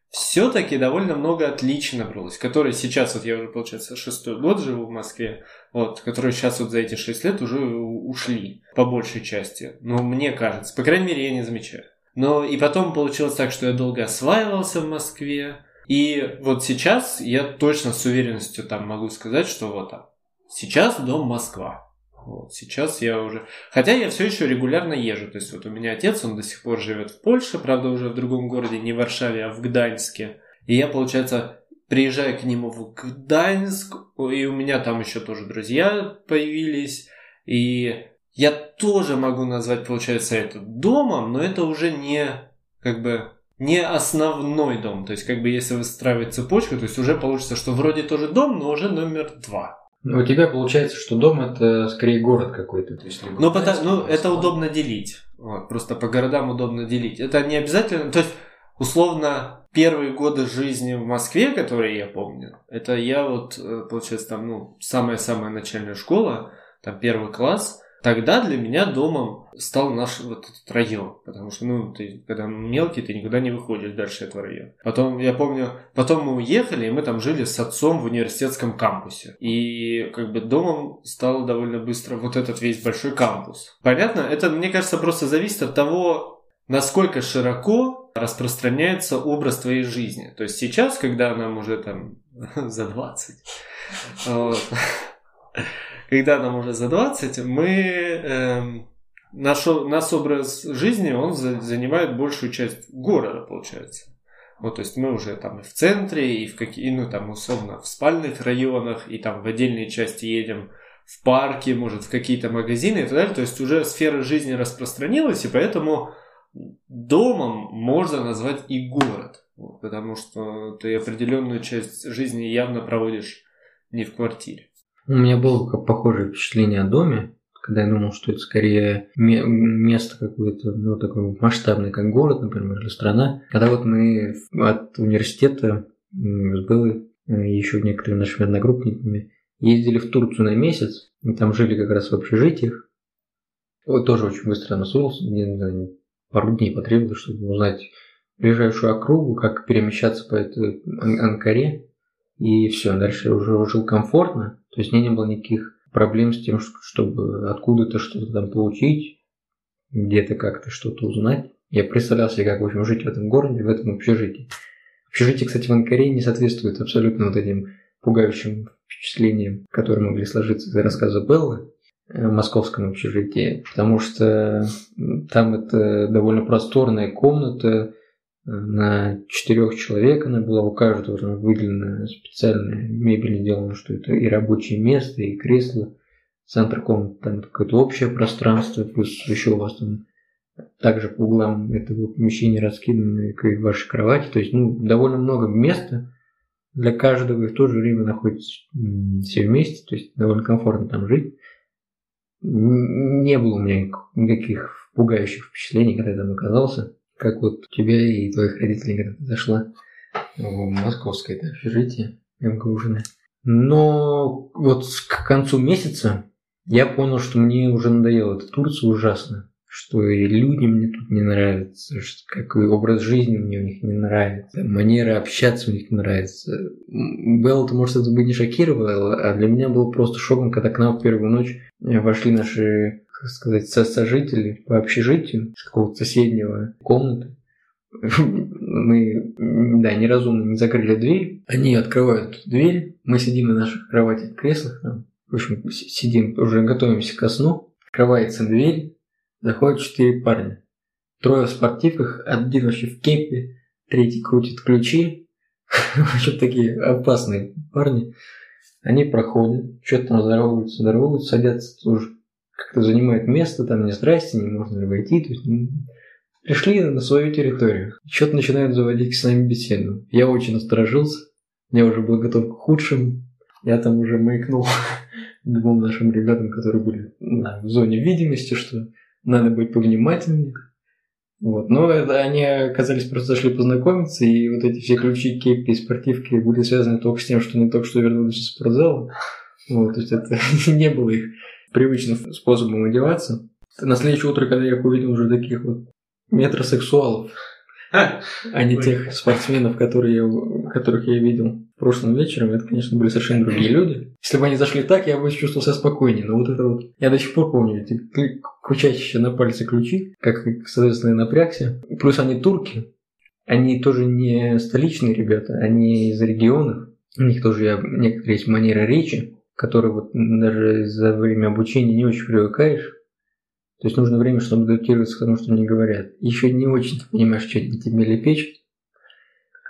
Speaker 1: все-таки довольно много отличий набралось, которые сейчас, вот я уже, получается, шестой год живу в Москве, вот, которые сейчас вот за эти шесть лет уже ушли, по большей части. Но мне кажется, по крайней мере, я не замечаю. Но и потом получилось так, что я долго осваивался в Москве, и вот сейчас я точно с уверенностью там могу сказать, что вот там, сейчас дом Москва. Вот, сейчас я уже... Хотя я все еще регулярно езжу. То есть вот у меня отец, он до сих пор живет в Польше, правда уже в другом городе, не в Варшаве, а в Гданьске. И я, получается, приезжаю к нему в Гданьск, и у меня там еще тоже друзья появились. И я тоже могу назвать, получается, это домом, но это уже не как бы не основной дом. То есть, как бы если выстраивать цепочку, то есть уже получится, что вроде тоже дом, но уже номер два.
Speaker 3: Ну, у тебя получается, что дом это скорее город какой-то. То есть,
Speaker 1: либо ну, потому, ну, это удобно делить. Вот, просто по городам удобно делить. Это не обязательно. То есть, условно, первые годы жизни в Москве, которые я помню, это я вот, э, получается, там, ну, самая-самая начальная школа, там первый класс – Тогда для меня домом стал наш вот этот район, потому что, ну, ты, когда мелкий, ты никуда не выходишь дальше этого района. Потом, я помню, потом мы уехали, и мы там жили с отцом в университетском кампусе. И как бы домом стал довольно быстро вот этот весь большой кампус. Понятно? Это, мне кажется, просто зависит от того, насколько широко распространяется образ твоей жизни. То есть сейчас, когда нам уже там за 20, когда нам уже за 20, мы... Эм, наш, наш образ жизни, он за, занимает большую часть города, получается. Вот, то есть мы уже там и в центре, и в какие, ну там условно в спальных районах, и там в отдельные части едем в парке, может в какие-то магазины и так далее. То есть уже сфера жизни распространилась, и поэтому домом можно назвать и город. Вот, потому что ты определенную часть жизни явно проводишь не в квартире.
Speaker 3: У меня было похожее впечатление о доме, когда я думал, что это скорее место какое-то, ну, такое масштабное, как город, например, или страна. Когда вот мы от университета с Беллой и еще некоторыми нашими одногруппниками ездили в Турцию на месяц, мы там жили как раз в общежитиях. Вот тоже очень быстро насуился, мне пару дней потребовалось, чтобы узнать ближайшую округу, как перемещаться по этой Анкаре. И все, дальше уже жил комфортно. То есть не было никаких проблем с тем, чтобы откуда-то что-то там получить, где-то как-то что-то узнать. Я представлял себе, как, в общем, жить в этом городе, в этом общежитии. Общежитие, кстати, в Анкаре не соответствует абсолютно вот этим пугающим впечатлениям, которые могли сложиться из рассказа Беллы в московском общежитии, потому что там это довольно просторная комната, на четырех человек она была, у каждого там выделена специальная мебель сделана, что это и рабочее место, и кресло, центр комнаты, там какое-то общее пространство, плюс еще у вас там также по углам этого помещения раскиданы ваши кровати, то есть ну, довольно много места для каждого, и в то же время находитесь все вместе, то есть довольно комфортно там жить. Не было у меня никаких пугающих впечатлений, когда я там оказался как вот у тебя и твоих родителей, когда ты зашла в московское это общежитие МГУжины. Но вот к концу месяца я понял, что мне уже надоело эта Турция ужасно. что и люди мне тут не нравятся, что какой образ жизни мне у них не нравится, манера общаться у них не нравится. Белла-то, может, это бы не шокировало, а для меня было просто шоком, когда к нам в первую ночь вошли наши, как сказать, сожители по общежитию с какого-то соседнего комнаты. Мы, да, неразумно не закрыли дверь. Они открывают дверь, мы сидим на наших кроватях, креслах там. В общем, сидим, уже готовимся ко сну. Открывается дверь, Заходят четыре парня. Трое в спортивках, один вообще в кепе, третий крутит ключи. В общем, такие опасные парни. Они проходят, что-то там здороваются, здороваются, садятся тоже как-то занимают место, там не здрасте, не можно ли войти. То есть, ну, пришли на свою территорию. Что-то начинают заводить с нами беседу. Я очень насторожился. Я уже был готов к худшему. Я там уже маякнул двум нашим ребятам, которые были в зоне видимости, что надо быть повнимательнее. Вот. Но это, они оказались просто зашли познакомиться, и вот эти все ключи, кепки и спортивки были связаны только с тем, что они только что вернулись из спортзала. Вот, то есть это не было их привычным способом одеваться. На следующее утро, когда я их увидел уже таких вот метросексуалов, а не тех спортсменов, которые которых я видел прошлым вечером, это, конечно, были совершенно другие люди. Если бы они зашли так, я бы чувствовал себя спокойнее. Но вот это вот... Я до сих пор помню эти кричащие на пальце ключи, как, соответственно, я напрягся. Плюс они турки. Они тоже не столичные ребята, они из регионов. У них тоже я, некоторые есть манера речи, которые вот даже за время обучения не очень привыкаешь. То есть нужно время, чтобы адаптироваться к тому, что они говорят. Еще не очень понимаешь, что тебе лепечут.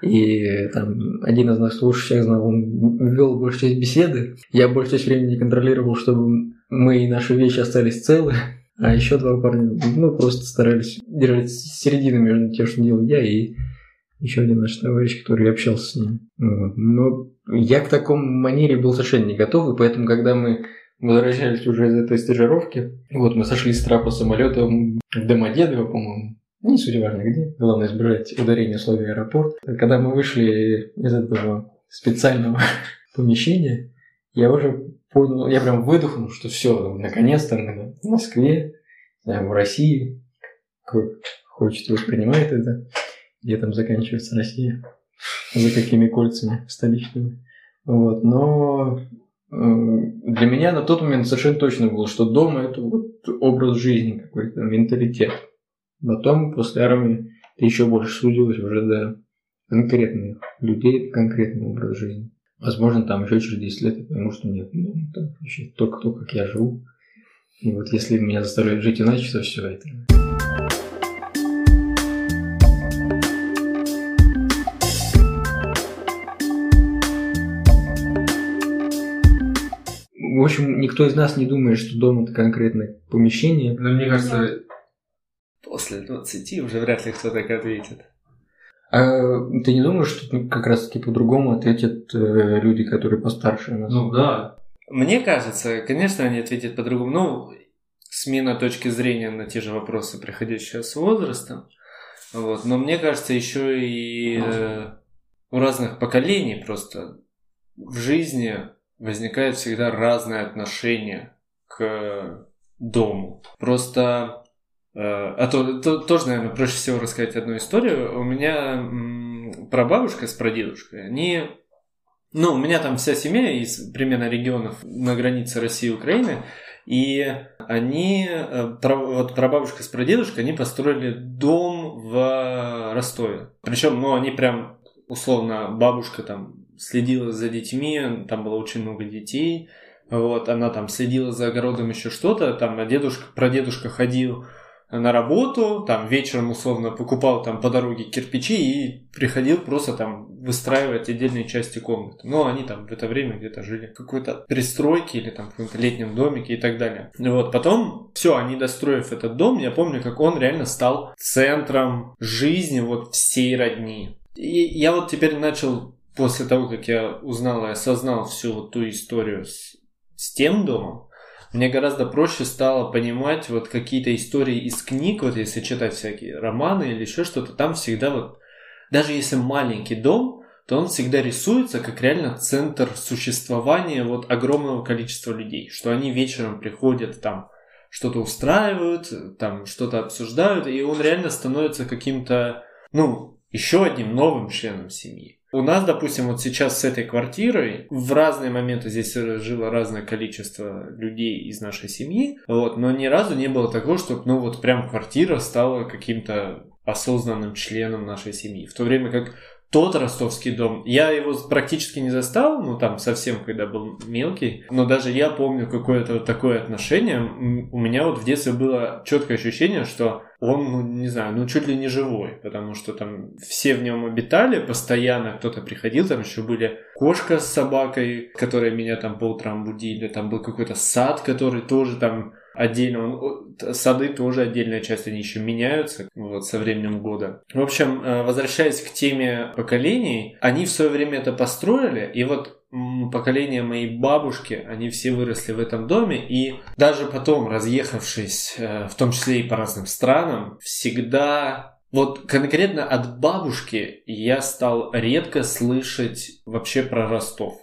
Speaker 3: И там один из лучше всех знал, он вел большую часть беседы. Я большую часть времени контролировал, чтобы мы и наши вещи остались целы. А еще два парня, ну, просто старались держать середину между тем, что делал я, и еще один наш товарищ, который общался с ним. Вот. Но я к такому манере был совершенно не готов, и поэтому, когда мы возвращались уже из этой стажировки, вот мы сошли с трапа самолета в Домодедово, по-моему, не суть важно где, главное избежать ударения в слове аэропорт. Когда мы вышли из этого специального помещения, я уже понял, я прям выдохнул, что все, наконец-то мы в Москве, в России, хочет воспринимает это, где там заканчивается Россия, за какими кольцами столичными. Вот, но для меня на тот момент совершенно точно было, что дома это вот образ жизни какой-то, менталитет. Потом, после армии, ты еще больше судилась уже до конкретных людей, конкретный образ жизни. Возможно, там еще через 10 лет я пойму, что нет, ну, там вообще только то, как я живу. И вот если меня заставляют жить иначе, то все это. В общем, никто из нас не думает, что дом это конкретное помещение.
Speaker 1: Но мне кажется, после 20 уже вряд ли кто так ответит.
Speaker 3: А ты не думаешь, что как раз таки по-другому ответят э, люди, которые постарше нас?
Speaker 1: Ну да. Мне кажется, конечно, они ответят по-другому. Ну, смена точки зрения на те же вопросы, приходящие с возрастом. Вот. Но мне кажется, еще и э, у разных поколений просто в жизни возникает всегда разное отношение к дому. Просто Э, а то, то тоже, наверное, проще всего рассказать одну историю. У меня прабабушка с прадедушкой, они... Ну, у меня там вся семья из примерно регионов на границе России и Украины, и они, э, вот прабабушка с прадедушкой, они построили дом в Ростове. Причем, ну, они прям, условно, бабушка там следила за детьми, там было очень много детей, вот, она там следила за огородом еще что-то, там, а дедушка, прадедушка ходил на работу, там вечером условно покупал там по дороге кирпичи и приходил просто там выстраивать отдельные части комнаты. Но они там в это время где-то жили в какой-то пристройке или там в каком-то летнем домике и так далее. Вот потом, все, они достроив этот дом, я помню, как он реально стал центром жизни вот всей родни. И я вот теперь начал, после того, как я узнал и осознал всю вот ту историю с, с тем домом, мне гораздо проще стало понимать вот какие-то истории из книг, вот если читать всякие романы или еще что-то, там всегда вот, даже если маленький дом, то он всегда рисуется как реально центр существования вот огромного количества людей, что они вечером приходят там, что-то устраивают, там что-то обсуждают, и он реально становится каким-то, ну, еще одним новым членом семьи. У нас, допустим, вот сейчас с этой квартирой в разные моменты здесь жило разное количество людей из нашей семьи, вот, но ни разу не было такого, чтобы, ну, вот прям квартира стала каким-то осознанным членом нашей семьи. В то время как тот ростовский дом. Я его практически не застал, ну там совсем, когда был мелкий, но даже я помню какое-то вот такое отношение. У меня вот в детстве было четкое ощущение, что он, ну, не знаю, ну, чуть ли не живой, потому что там все в нем обитали, постоянно кто-то приходил, там еще были кошка с собакой, которые меня там по утрам будили, там был какой-то сад, который тоже там отдельно, сады тоже отдельная часть, они еще меняются вот, со временем года. В общем, э, возвращаясь к теме поколений, они в свое время это построили, и вот поколение моей бабушки, они все выросли в этом доме, и даже потом, разъехавшись, э, в том числе и по разным странам, всегда вот конкретно от бабушки я стал редко слышать вообще про Ростов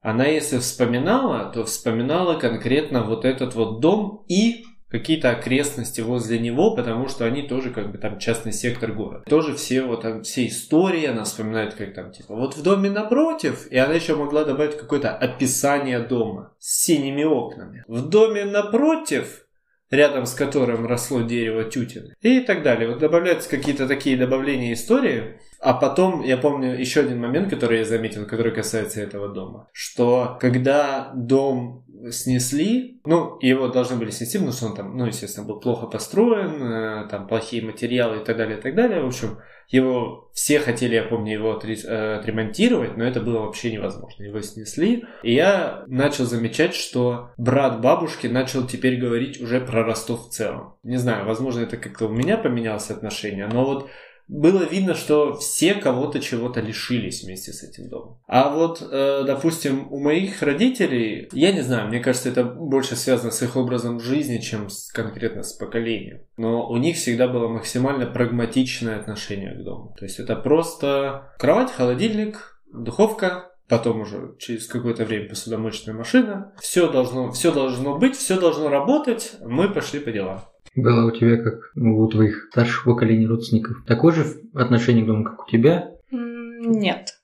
Speaker 1: она если вспоминала, то вспоминала конкретно вот этот вот дом и какие-то окрестности возле него, потому что они тоже как бы там частный сектор города. Тоже все вот там все истории, она вспоминает как там типа вот в доме напротив, и она еще могла добавить какое-то описание дома с синими окнами. В доме напротив рядом с которым росло дерево тютины. И так далее. Вот добавляются какие-то такие добавления истории. А потом, я помню еще один момент, который я заметил, который касается этого дома. Что когда дом снесли, ну, его должны были снести, потому что он там, ну, естественно, был плохо построен, э, там плохие материалы и так далее, и так далее. В общем, его все хотели, я помню, его э, отремонтировать, но это было вообще невозможно. Его снесли. И я начал замечать, что брат бабушки начал теперь говорить уже про Ростов в целом. Не знаю, возможно, это как-то у меня поменялось отношение, но вот было видно, что все кого-то чего-то лишились вместе с этим домом. А вот, э, допустим, у моих родителей, я не знаю, мне кажется, это больше связано с их образом жизни, чем с, конкретно с поколением. Но у них всегда было максимально прагматичное отношение к дому. То есть это просто кровать, холодильник, духовка, потом уже через какое-то время посудомоечная машина. Все должно, все должно быть, все должно работать, мы пошли по делам.
Speaker 3: Было у тебя, как у твоих старших поколений родственников, такое же отношение к дому, как у тебя?
Speaker 2: Нет.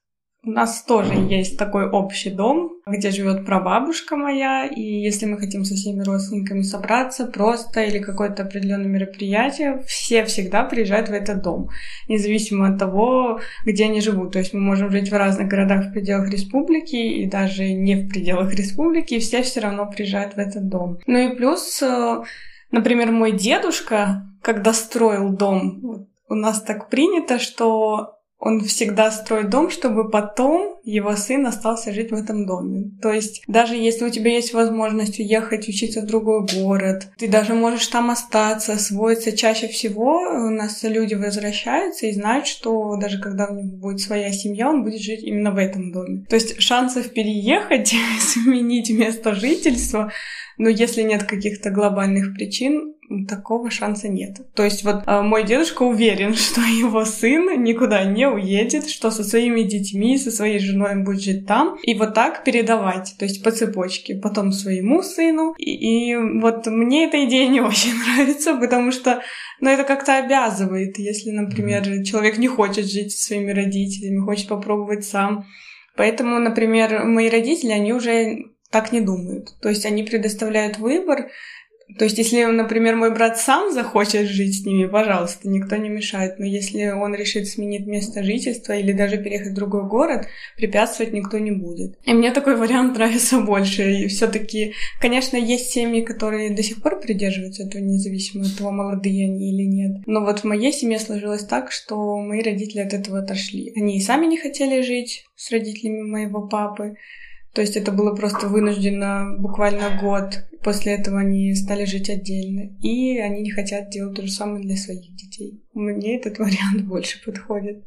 Speaker 2: У нас тоже есть такой общий дом, где живет прабабушка моя, и если мы хотим со всеми родственниками собраться просто или какое-то определенное мероприятие, все всегда приезжают в этот дом, независимо от того, где они живут. То есть мы можем жить в разных городах в пределах республики и даже не в пределах республики, и все все равно приезжают в этот дом. Ну и плюс э, Например, мой дедушка, когда строил дом, у нас так принято, что он всегда строит дом, чтобы потом его сын остался жить в этом доме. То есть даже если у тебя есть возможность уехать учиться в другой город, ты даже можешь там остаться, освоиться. Чаще всего у нас люди возвращаются и знают, что даже когда у него будет своя семья, он будет жить именно в этом доме. То есть шансов переехать, сменить место жительства но если нет каких-то глобальных причин, такого шанса нет. То есть вот э, мой дедушка уверен, что его сын никуда не уедет, что со своими детьми, со своей женой будет жить там, и вот так передавать, то есть по цепочке, потом своему сыну. И, и вот мне эта идея не очень нравится, потому что ну, это как-то обязывает, если, например, человек не хочет жить со своими родителями, хочет попробовать сам. Поэтому, например, мои родители, они уже так не думают. То есть они предоставляют выбор. То есть, если, например, мой брат сам захочет жить с ними, пожалуйста, никто не мешает. Но если он решит сменить место жительства или даже переехать в другой город, препятствовать никто не будет. И мне такой вариант нравится больше. И все-таки, конечно, есть семьи, которые до сих пор придерживаются этого, независимо от того, молодые они или нет. Но вот в моей семье сложилось так, что мои родители от этого отошли. Они и сами не хотели жить с родителями моего папы. То есть это было просто вынуждено буквально год. После этого они стали жить отдельно. И они не хотят делать то же самое для своих детей. Мне этот вариант больше подходит.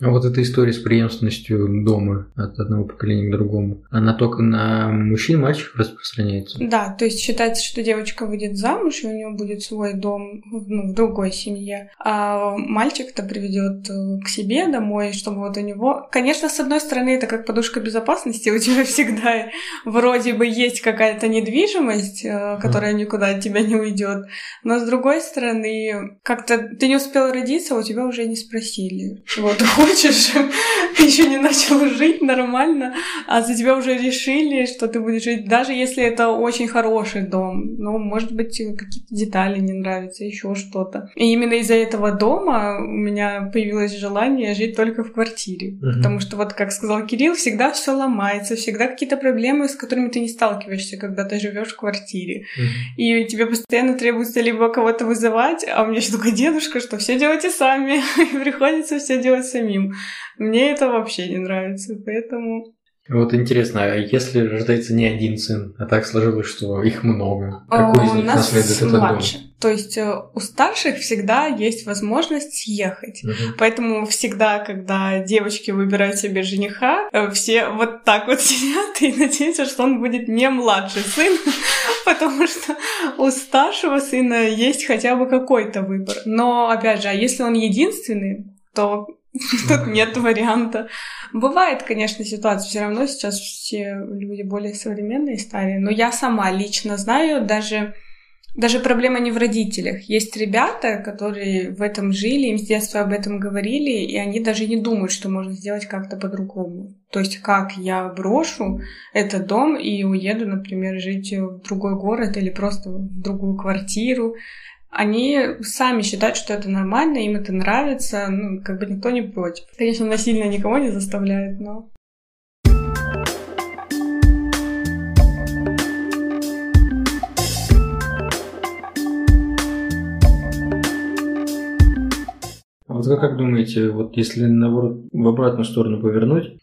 Speaker 3: А вот эта история с преемственностью дома от одного поколения к другому, она только на мужчин, мальчиков распространяется?
Speaker 2: Да, то есть считается, что девочка выйдет замуж, и у нее будет свой дом ну, в другой семье, а мальчик-то приведет э, к себе домой, чтобы вот у него... Конечно, с одной стороны, это как подушка безопасности, у тебя всегда вроде бы есть какая-то недвижимость, э, которая никуда от тебя не уйдет, но с другой стороны, как-то ты не успел родиться, а у тебя уже не спросили, ты хочешь, еще не начал жить нормально, а за тебя уже решили, что ты будешь жить, даже если это очень хороший дом, ну, может быть, какие-то детали не нравятся, еще что-то. И именно из-за этого дома у меня появилось желание жить только в квартире, угу. потому что вот, как сказал Кирилл, всегда все ломается, всегда какие-то проблемы, с которыми ты не сталкиваешься, когда ты живешь в квартире, угу. и тебе постоянно требуется либо кого-то вызывать, а у меня еще такой дедушка, что все делайте сами, приходится все делать самим. Мне это вообще не нравится, поэтому...
Speaker 3: Вот интересно, а если рождается не один сын, а так сложилось, что их много, какой из них наследует этот
Speaker 2: младше. дом? То есть э, у старших всегда есть возможность съехать. Угу. Поэтому всегда, когда девочки выбирают себе жениха, э, все вот так вот сидят и надеются, что он будет не младший сын, потому что у старшего сына есть хотя бы какой-то выбор. Но, опять же, а если он единственный, то Тут нет варианта. Бывает, конечно, ситуация. Все равно сейчас все люди более современные стали. Но я сама лично знаю, даже, даже проблема не в родителях. Есть ребята, которые в этом жили, им с детства об этом говорили, и они даже не думают, что можно сделать как-то по-другому. То есть как я брошу этот дом и уеду, например, жить в другой город или просто в другую квартиру они сами считают, что это нормально, им это нравится, ну, как бы никто не против. Конечно, насильно никого не заставляет, но...
Speaker 3: вот как думаете, вот если наоборот в обратную сторону повернуть,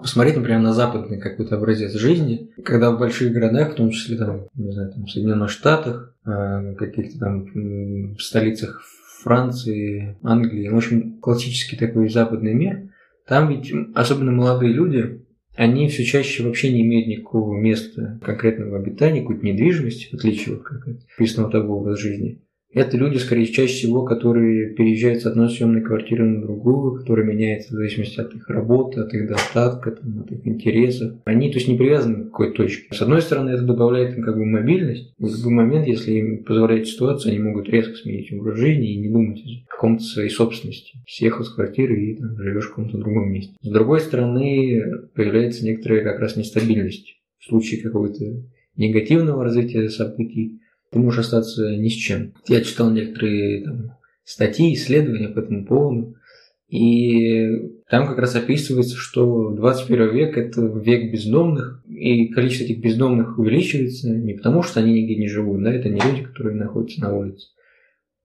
Speaker 3: посмотреть, например, на западный какой-то образец жизни, когда в больших городах, в том числе там, не знаю, там в Соединенных Штатах, а, каких-то там столицах Франции, Англии, в общем, классический такой западный мир, там ведь особенно молодые люди, они все чаще вообще не имеют никакого места конкретного обитания, какой-то недвижимости, в отличие от как описанного того образа жизни. Это люди, скорее, чаще всего, которые переезжают с одной съемной квартиры на другую, которая меняется в зависимости от их работы, от их достатка, там, от их интересов. Они, то есть, не привязаны к какой-то точке. С одной стороны, это добавляет им как бы мобильность. В любой момент, если им позволяет ситуация, они могут резко сменить образ жизни и не думать о каком-то своей собственности. Съехал с квартиры и там, живешь в каком-то другом месте. С другой стороны, появляется некоторая как раз нестабильность в случае какого-то негативного развития событий ты можешь остаться ни с чем. Я читал некоторые там, статьи, исследования по этому поводу, и там как раз описывается, что 21 век – это век бездомных, и количество этих бездомных увеличивается не потому, что они нигде не живут, да, это не люди, которые находятся на улице.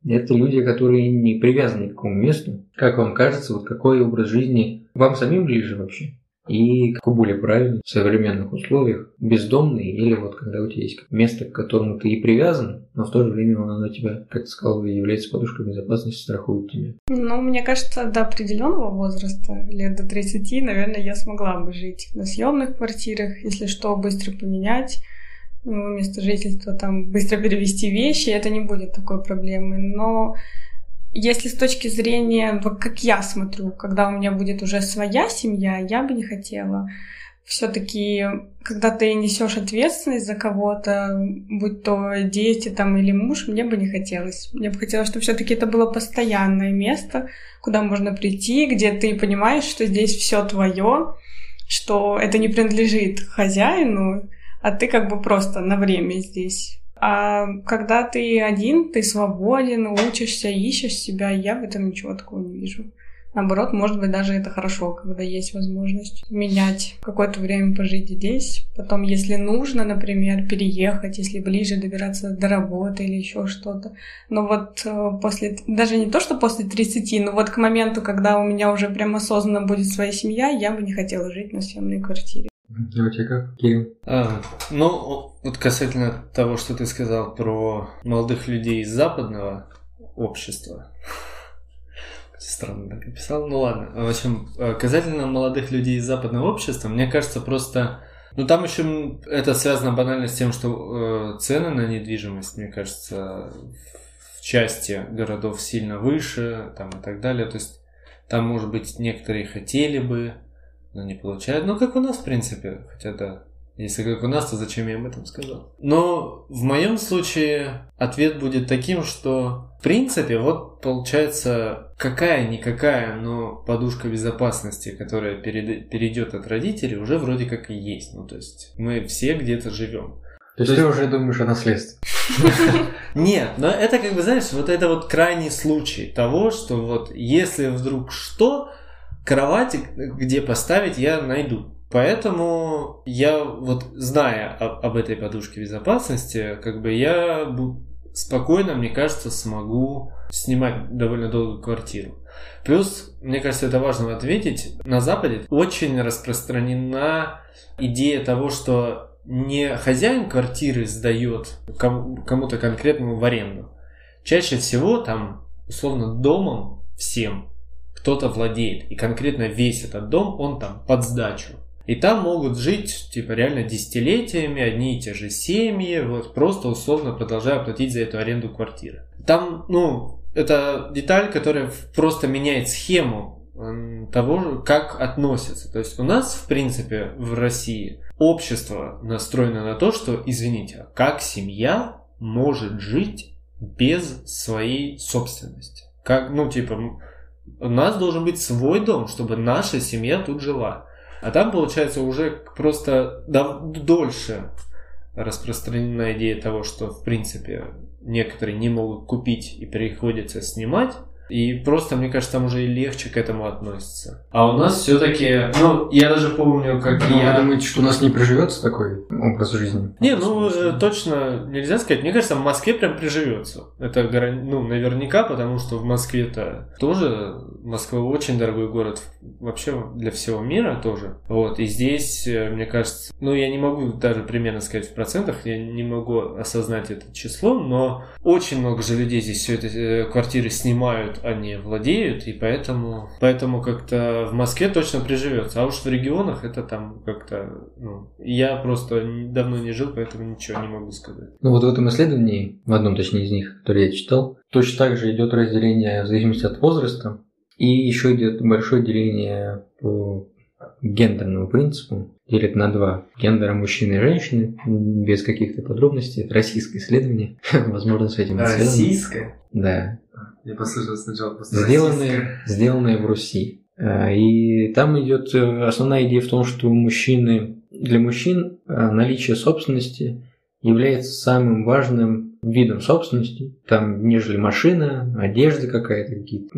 Speaker 3: Это люди, которые не привязаны к какому месту. Как вам кажется, вот какой образ жизни вам самим ближе вообще? И какой более правильный в современных условиях, бездомный или вот когда у тебя есть место, к которому ты и привязан, но в то же время оно тебя, как ты сказал, является подушкой безопасности, страхует тебя.
Speaker 2: Ну, мне кажется, до определенного возраста, лет до 30, наверное, я смогла бы жить на съемных квартирах, если что, быстро поменять ну, место жительства, там быстро перевести вещи, это не будет такой проблемы. Но если с точки зрения, как я смотрю, когда у меня будет уже своя семья, я бы не хотела. Все-таки, когда ты несешь ответственность за кого-то, будь то дети там или муж, мне бы не хотелось. Мне бы хотелось, чтобы все-таки это было постоянное место, куда можно прийти, где ты понимаешь, что здесь все твое, что это не принадлежит хозяину, а ты как бы просто на время здесь. А когда ты один, ты свободен, учишься, ищешь себя, я в этом ничего такого не вижу. Наоборот, может быть, даже это хорошо, когда есть возможность менять какое-то время пожить здесь. Потом, если нужно, например, переехать, если ближе добираться до работы или еще что-то. Но вот э, после, даже не то, что после 30, но вот к моменту, когда у меня уже прям осознанно будет своя семья, я бы не хотела жить на съемной квартире.
Speaker 3: А у тебя как, Кирилл?
Speaker 1: А, ну, вот касательно того, что ты сказал про молодых людей из западного общества, странно так описал. Ну ладно. В общем, касательно молодых людей из западного общества, мне кажется, просто... Ну там еще это связано банально с тем, что э, цены на недвижимость, мне кажется, в части городов сильно выше, там и так далее. То есть там, может быть, некоторые хотели бы, но не получают. Ну, как у нас, в принципе. Хотя да, если как у нас, то зачем я об этом сказал? Но в моем случае ответ будет таким, что в принципе, вот получается какая-никакая, но подушка безопасности, которая перейдет от родителей, уже вроде как и есть. Ну, то есть мы все где-то живем.
Speaker 3: То есть ты уже думаешь о наследстве?
Speaker 1: Нет, но это как бы, знаешь, вот это вот крайний случай того, что вот если вдруг что, кровать, где поставить, я найду. Поэтому я вот зная об этой подушке безопасности, как бы я спокойно, мне кажется, смогу снимать довольно долгую квартиру. Плюс, мне кажется, это важно ответить, на Западе очень распространена идея того, что не хозяин квартиры сдает кому-то конкретному в аренду. Чаще всего там, условно, домом всем кто-то владеет. И конкретно весь этот дом, он там под сдачу. И там могут жить, типа, реально десятилетиями одни и те же семьи, вот просто условно продолжая платить за эту аренду квартиры. Там, ну, это деталь, которая просто меняет схему того, как относятся. То есть у нас, в принципе, в России общество настроено на то, что, извините, а как семья может жить без своей собственности? Как, ну, типа, у нас должен быть свой дом, чтобы наша семья тут жила. А там, получается, уже просто дольше распространена идея того, что, в принципе, некоторые не могут купить и приходится снимать. И просто, мне кажется, там уже и легче к этому относится. А у нас все-таки, ну, я даже помню, как
Speaker 3: ну,
Speaker 1: я...
Speaker 3: Вы думаете, что у нас не приживется такой образ жизни?
Speaker 1: Не, ну, э, точно нельзя сказать. Мне кажется, в Москве прям приживется. Это, ну, наверняка, потому что в Москве-то тоже... Москва очень дорогой город вообще для всего мира тоже. Вот, и здесь, э, мне кажется, ну, я не могу даже примерно сказать в процентах, я не могу осознать это число, но очень много же людей здесь все это э, квартиры снимают они владеют, и поэтому, поэтому как-то в Москве точно приживется. А уж в регионах это там как-то, ну, я просто давно не жил, поэтому ничего не могу сказать.
Speaker 3: Ну вот в этом исследовании, в одном точнее из них, который я читал, точно так же идет разделение в зависимости от возраста, и еще идет большое деление по гендерному принципу, делят на два. Гендера мужчины и женщины, без каких-то подробностей. Это российское исследование. Возможно, с этим
Speaker 1: Российское?
Speaker 3: Да.
Speaker 1: Я послышал сначала просто
Speaker 3: сделанное, сделанное в Руси. А, и там идет э, основная идея в том, что мужчины, для мужчин э, наличие собственности является самым важным видом собственности, там, нежели машина, одежда какая-то, какие-то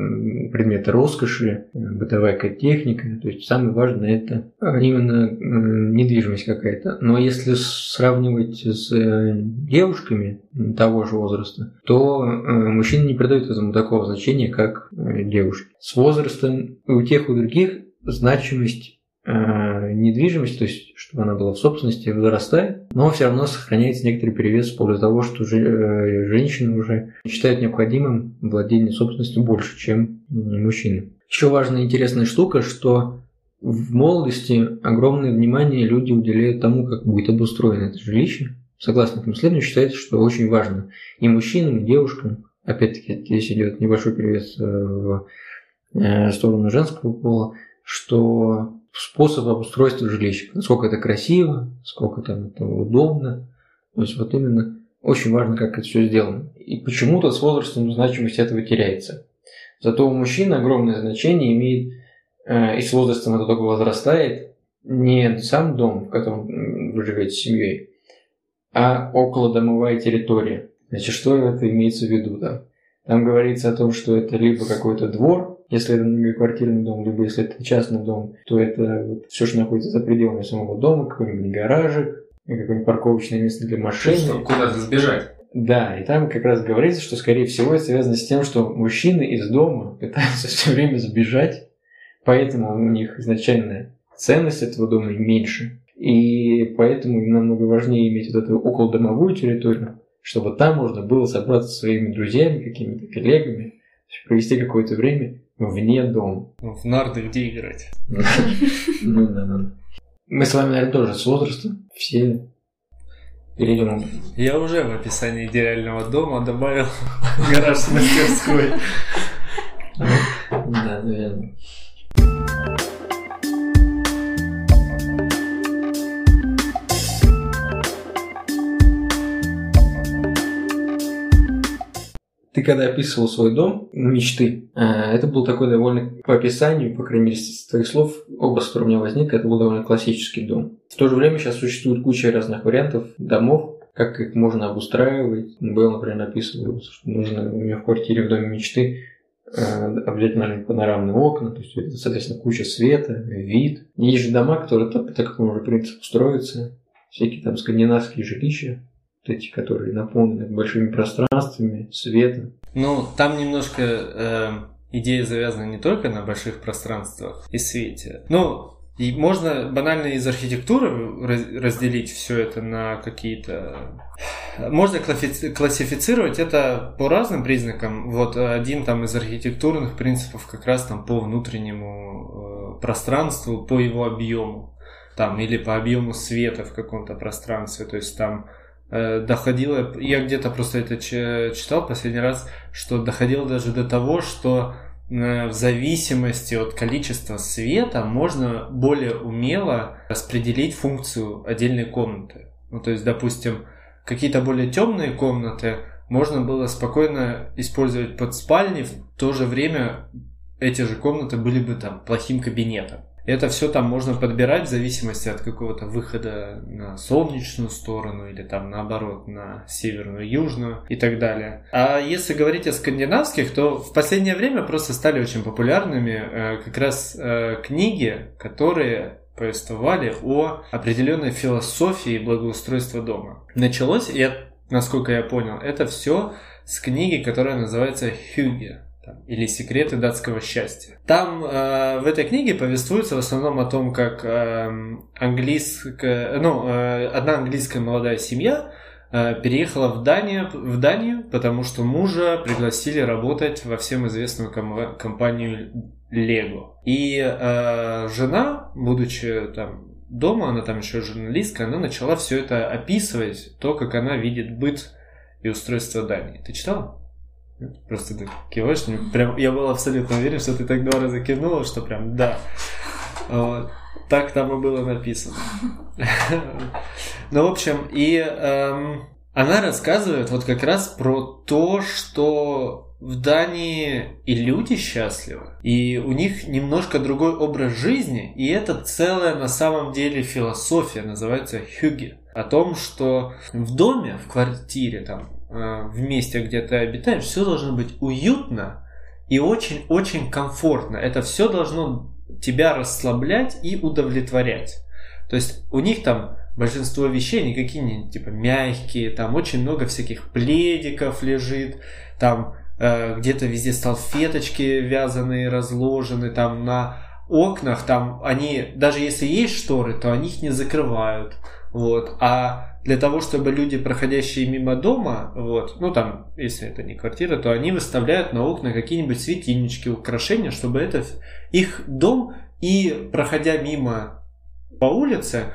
Speaker 3: предметы роскоши, э, бытовая техника. То есть самое важное это а, именно недвижимость какая-то. Но если сравнивать с э, девушками того же возраста, то э, мужчины не придают этому такого значения, как девушки. С возрастом у тех, у других значимость Э, недвижимость, то есть чтобы она была в собственности, вырастает, но все равно сохраняется некоторый перевес в пользу того, что э, женщины уже считают необходимым владение собственностью больше, чем мужчины. Еще важная интересная штука, что в молодости огромное внимание люди уделяют тому, как будет обустроено это жилище. Согласно этому исследованию, считается, что очень важно и мужчинам, и девушкам, опять-таки здесь идет небольшой перевес э, в сторону женского пола, что способ обустройства жилища. Насколько это красиво, сколько там это удобно. То есть вот именно очень важно, как это все сделано. И почему-то с возрастом значимость этого теряется. Зато у мужчин огромное значение имеет, э, и с возрастом это только возрастает, не сам дом, в котором вы живете с семьей, а околодомовая территория. Значит, что это имеется в виду? Да? Там говорится о том, что это либо какой-то двор, если это многоквартирный дом, либо если это частный дом, то это вот все, что находится за пределами самого дома, какой-нибудь гаражик, какое-нибудь парковочное место для машин. Чтобы
Speaker 1: куда-то сбежать.
Speaker 3: Да, и там как раз говорится, что скорее всего это связано с тем, что мужчины из дома пытаются все время сбежать, поэтому у них изначальная ценность этого дома меньше. И поэтому им намного важнее иметь вот эту околодомовую территорию, чтобы там можно было собраться со своими друзьями, какими-то коллегами, провести какое-то время вне дома.
Speaker 1: В нарды где играть?
Speaker 3: Ну да, да. Мы с вами, наверное, тоже с возраста. Все перейдем.
Speaker 1: Я уже в описании идеального дома добавил гараж с мастерской.
Speaker 3: Да, наверное. Ты когда описывал свой дом мечты, э, это был такой довольно, по описанию, по крайней мере, с твоих слов, образ, который у меня возник, это был довольно классический дом. В то же время сейчас существует куча разных вариантов домов, как их можно обустраивать. Был, например, описывал, что нужно у меня в квартире в доме мечты э, обязательно панорамные окна, то есть соответственно, куча света, вид. Есть же дома, которые так, так как уже принцип строятся, всякие там скандинавские жилища, вот эти, которые наполнены большими пространствами, светом.
Speaker 1: Ну, там немножко э, идея завязана не только на больших пространствах и свете. Ну, и можно банально из архитектуры разделить все это на какие-то... Можно классифицировать это по разным признакам. Вот один там из архитектурных принципов как раз там по внутреннему э, пространству, по его объему. Там, или по объему света в каком-то пространстве. То есть там доходило, я где-то просто это читал последний раз, что доходило даже до того, что э, в зависимости от количества света можно более умело распределить функцию отдельной комнаты. Ну, то есть, допустим, какие-то более темные комнаты можно было спокойно использовать под спальни, в то же время эти же комнаты были бы там плохим кабинетом. Это все там можно подбирать в зависимости от какого-то выхода на солнечную сторону или там наоборот на северную, южную и так далее. А если говорить о скандинавских, то в последнее время просто стали очень популярными э, как раз э, книги, которые повествовали о определенной философии благоустройства дома. Началось, я, насколько я понял, это все с книги, которая называется «Хюге» или секреты датского счастья. Там э, в этой книге повествуется в основном о том, как э, английская, ну, э, одна английская молодая семья э, переехала в Данию, в Данию, потому что мужа пригласили работать во всем известную ком- компанию Lego. И э, жена, будучи там дома, она там еще журналистка, она начала все это описывать, то, как она видит быт и устройство Дании. Ты читала? Просто ты киваешь, прям я был абсолютно уверен, что ты так два раза кивнула, что прям да. Вот. Так там и было написано. Ну, в общем, и эм, она рассказывает вот как раз про то, что в Дании и люди счастливы, и у них немножко другой образ жизни, и это целая на самом деле философия, называется хюги. О том, что в доме, в квартире, там, в месте, где ты обитаешь, все должно быть уютно и очень-очень комфортно. Это все должно тебя расслаблять и удовлетворять. То есть у них там большинство вещей никакие не типа мягкие, там очень много всяких пледиков лежит, там э, где-то везде салфеточки вязаные разложены, там на окнах, там они, даже если есть шторы, то они их не закрывают. Вот. А для того, чтобы люди, проходящие мимо дома, вот, ну там, если это не квартира, то они выставляют на окна какие-нибудь светильнички, украшения, чтобы это их дом и проходя мимо по улице,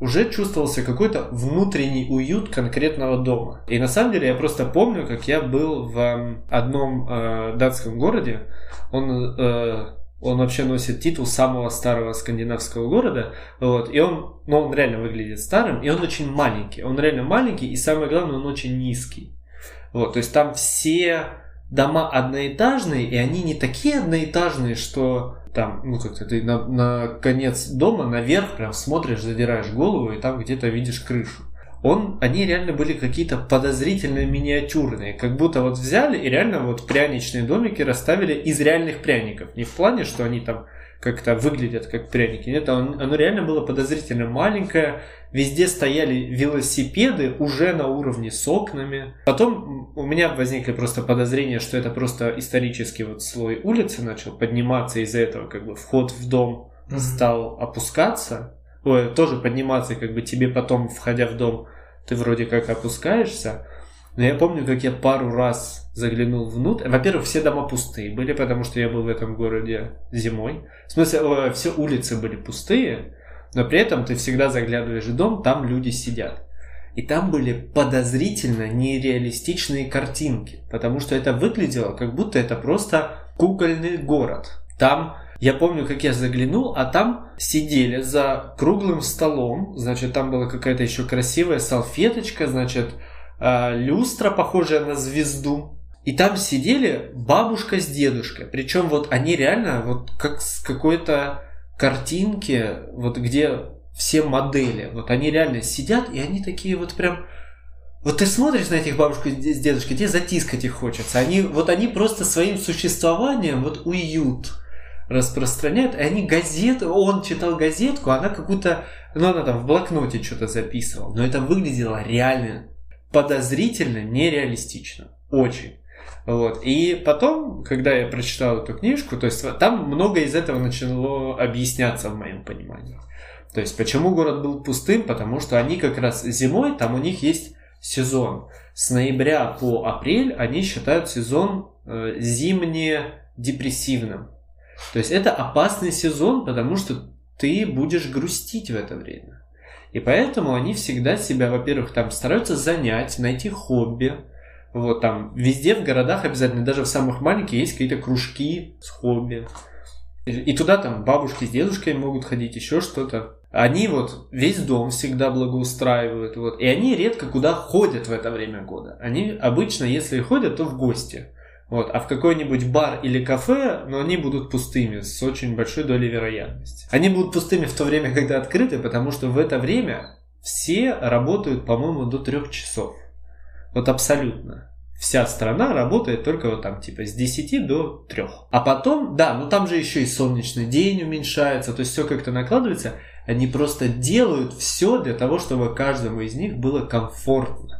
Speaker 1: уже чувствовался какой-то внутренний уют конкретного дома. И на самом деле я просто помню, как я был в одном э, датском городе. Он э, он вообще носит титул самого старого скандинавского города. Вот, и он, ну, он реально выглядит старым, и он очень маленький. Он реально маленький, и самое главное, он очень низкий. Вот, то есть там все дома одноэтажные, и они не такие одноэтажные, что там, ну как-то ты на, на конец дома наверх прям смотришь, задираешь голову, и там где-то видишь крышу он, они реально были какие-то подозрительно миниатюрные, как будто вот взяли и реально вот пряничные домики расставили из реальных пряников. Не в плане, что они там как-то выглядят как пряники. Нет, оно, оно реально было подозрительно маленькое. Везде стояли велосипеды уже на уровне с окнами. Потом у меня возникли просто подозрения, что это просто исторический вот слой улицы начал подниматься из-за этого, как бы вход в дом стал опускаться ой, тоже подниматься, как бы тебе потом, входя в дом, ты вроде как опускаешься. Но я помню, как я пару раз заглянул внутрь. Во-первых, все дома пустые были, потому что я был в этом городе зимой. В смысле, э, все улицы были пустые, но при этом ты всегда заглядываешь в дом, там люди сидят. И там были подозрительно нереалистичные картинки, потому что это выглядело, как будто это просто кукольный город. Там я помню, как я заглянул, а там сидели за круглым столом, значит, там была какая-то еще красивая салфеточка, значит, э, люстра, похожая на звезду. И там сидели бабушка с дедушкой. Причем вот они реально вот как с какой-то картинки, вот где все модели, вот они реально сидят, и они такие вот прям... Вот ты смотришь на этих бабушку с дедушкой, тебе затискать их хочется. Они, вот они просто своим существованием вот уют распространяют, и они газеты, он читал газетку, она какую-то, ну она там в блокноте что-то записывала, но это выглядело реально подозрительно, нереалистично, очень. Вот. И потом, когда я прочитал эту книжку, то есть там много из этого начало объясняться в моем понимании. То есть почему город был пустым? Потому что они как раз зимой, там у них есть сезон. С ноября по апрель они считают сезон э, зимне-депрессивным. То есть это опасный сезон, потому что ты будешь грустить в это время. И поэтому они всегда себя, во-первых, там стараются занять, найти хобби. Вот там везде в городах обязательно, даже в самых маленьких, есть какие-то кружки с хобби. И туда там бабушки с дедушкой могут ходить, еще что-то. Они вот весь дом всегда благоустраивают, вот, и они редко куда ходят в это время года. Они обычно, если ходят, то в гости. Вот, а в какой-нибудь бар или кафе, но они будут пустыми с очень большой долей вероятности. Они будут пустыми в то время, когда открыты, потому что в это время все работают, по-моему, до трех часов. Вот абсолютно. Вся страна работает только вот там типа с 10 до 3. А потом, да, ну там же еще и солнечный день уменьшается, то есть все как-то накладывается. Они просто делают все для того, чтобы каждому из них было комфортно.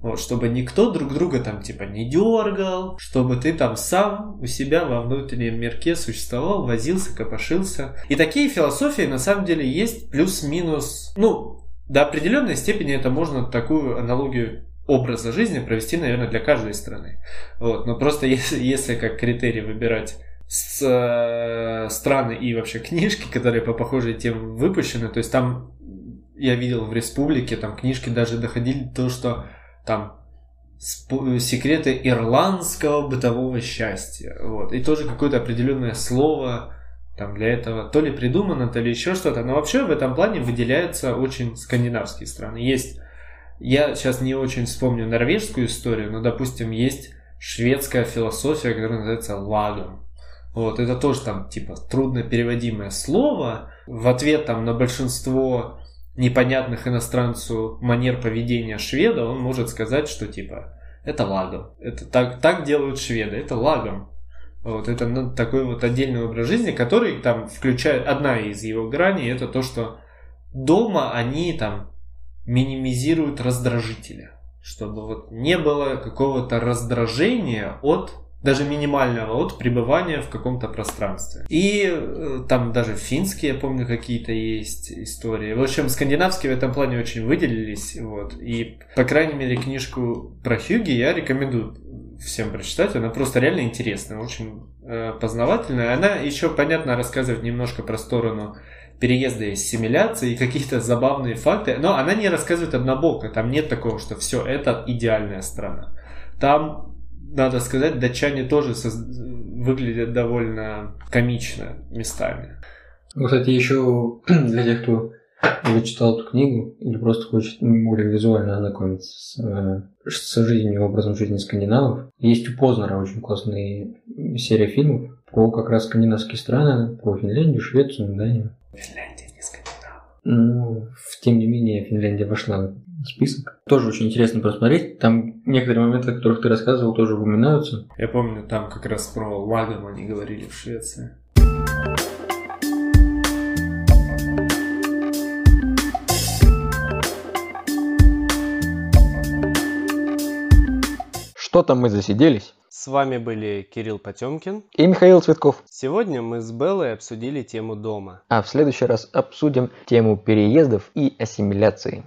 Speaker 1: Вот, чтобы никто друг друга там типа не дергал, чтобы ты там сам у себя во внутреннем мирке существовал, возился, копошился. И такие философии на самом деле есть плюс-минус, ну, до определенной степени это можно такую аналогию образа жизни провести, наверное, для каждой страны. Вот. Но просто если, если как критерий выбирать с, э, страны и вообще книжки, которые по похожей теме выпущены, то есть там я видел в республике, там книжки даже доходили до того, что там секреты ирландского бытового счастья. Вот. И тоже какое-то определенное слово там для этого то ли придумано, то ли еще что-то. Но вообще в этом плане выделяются очень скандинавские страны. Есть, я сейчас не очень вспомню норвежскую историю, но, допустим, есть шведская философия, которая называется лагом. Вот, это тоже там, типа, трудно переводимое слово. В ответ там на большинство непонятных иностранцу манер поведения шведа, он может сказать, что типа это лагом. Это так, так делают шведы, это лагом. Вот это ну, такой вот отдельный образ жизни, который там включает, одна из его граней, это то, что дома они там минимизируют раздражители, чтобы вот не было какого-то раздражения от даже минимального от пребывания в каком-то пространстве. И э, там даже финские, я помню, какие-то есть истории. В общем, скандинавские в этом плане очень выделились. Вот. И, по крайней мере, книжку про Хьюги я рекомендую всем прочитать. Она просто реально интересная, очень э, познавательная. Она еще, понятно, рассказывает немножко про сторону переезда и ассимиляции, и какие-то забавные факты. Но она не рассказывает однобоко. Там нет такого, что все, это идеальная страна. Там надо сказать, датчане тоже выглядят довольно комично местами.
Speaker 3: Ну, кстати, еще для тех, кто уже читал эту книгу или просто хочет более визуально ознакомиться с, э, с жизнью, образом жизни скандинавов, есть у Познера очень классная серия фильмов про как раз скандинавские страны, про Финляндию, Швецию, Данию.
Speaker 1: Финляндия не Скандинав.
Speaker 3: Ну, тем не менее, Финляндия вошла список. Тоже очень интересно посмотреть. Там некоторые моменты, о которых ты рассказывал, тоже упоминаются.
Speaker 1: Я помню, там как раз про лагом они говорили в Швеции.
Speaker 3: Что там мы засиделись?
Speaker 4: С вами были Кирилл Потемкин
Speaker 3: и Михаил Цветков.
Speaker 4: Сегодня мы с Беллой обсудили тему дома.
Speaker 3: А в следующий раз обсудим тему переездов и ассимиляции.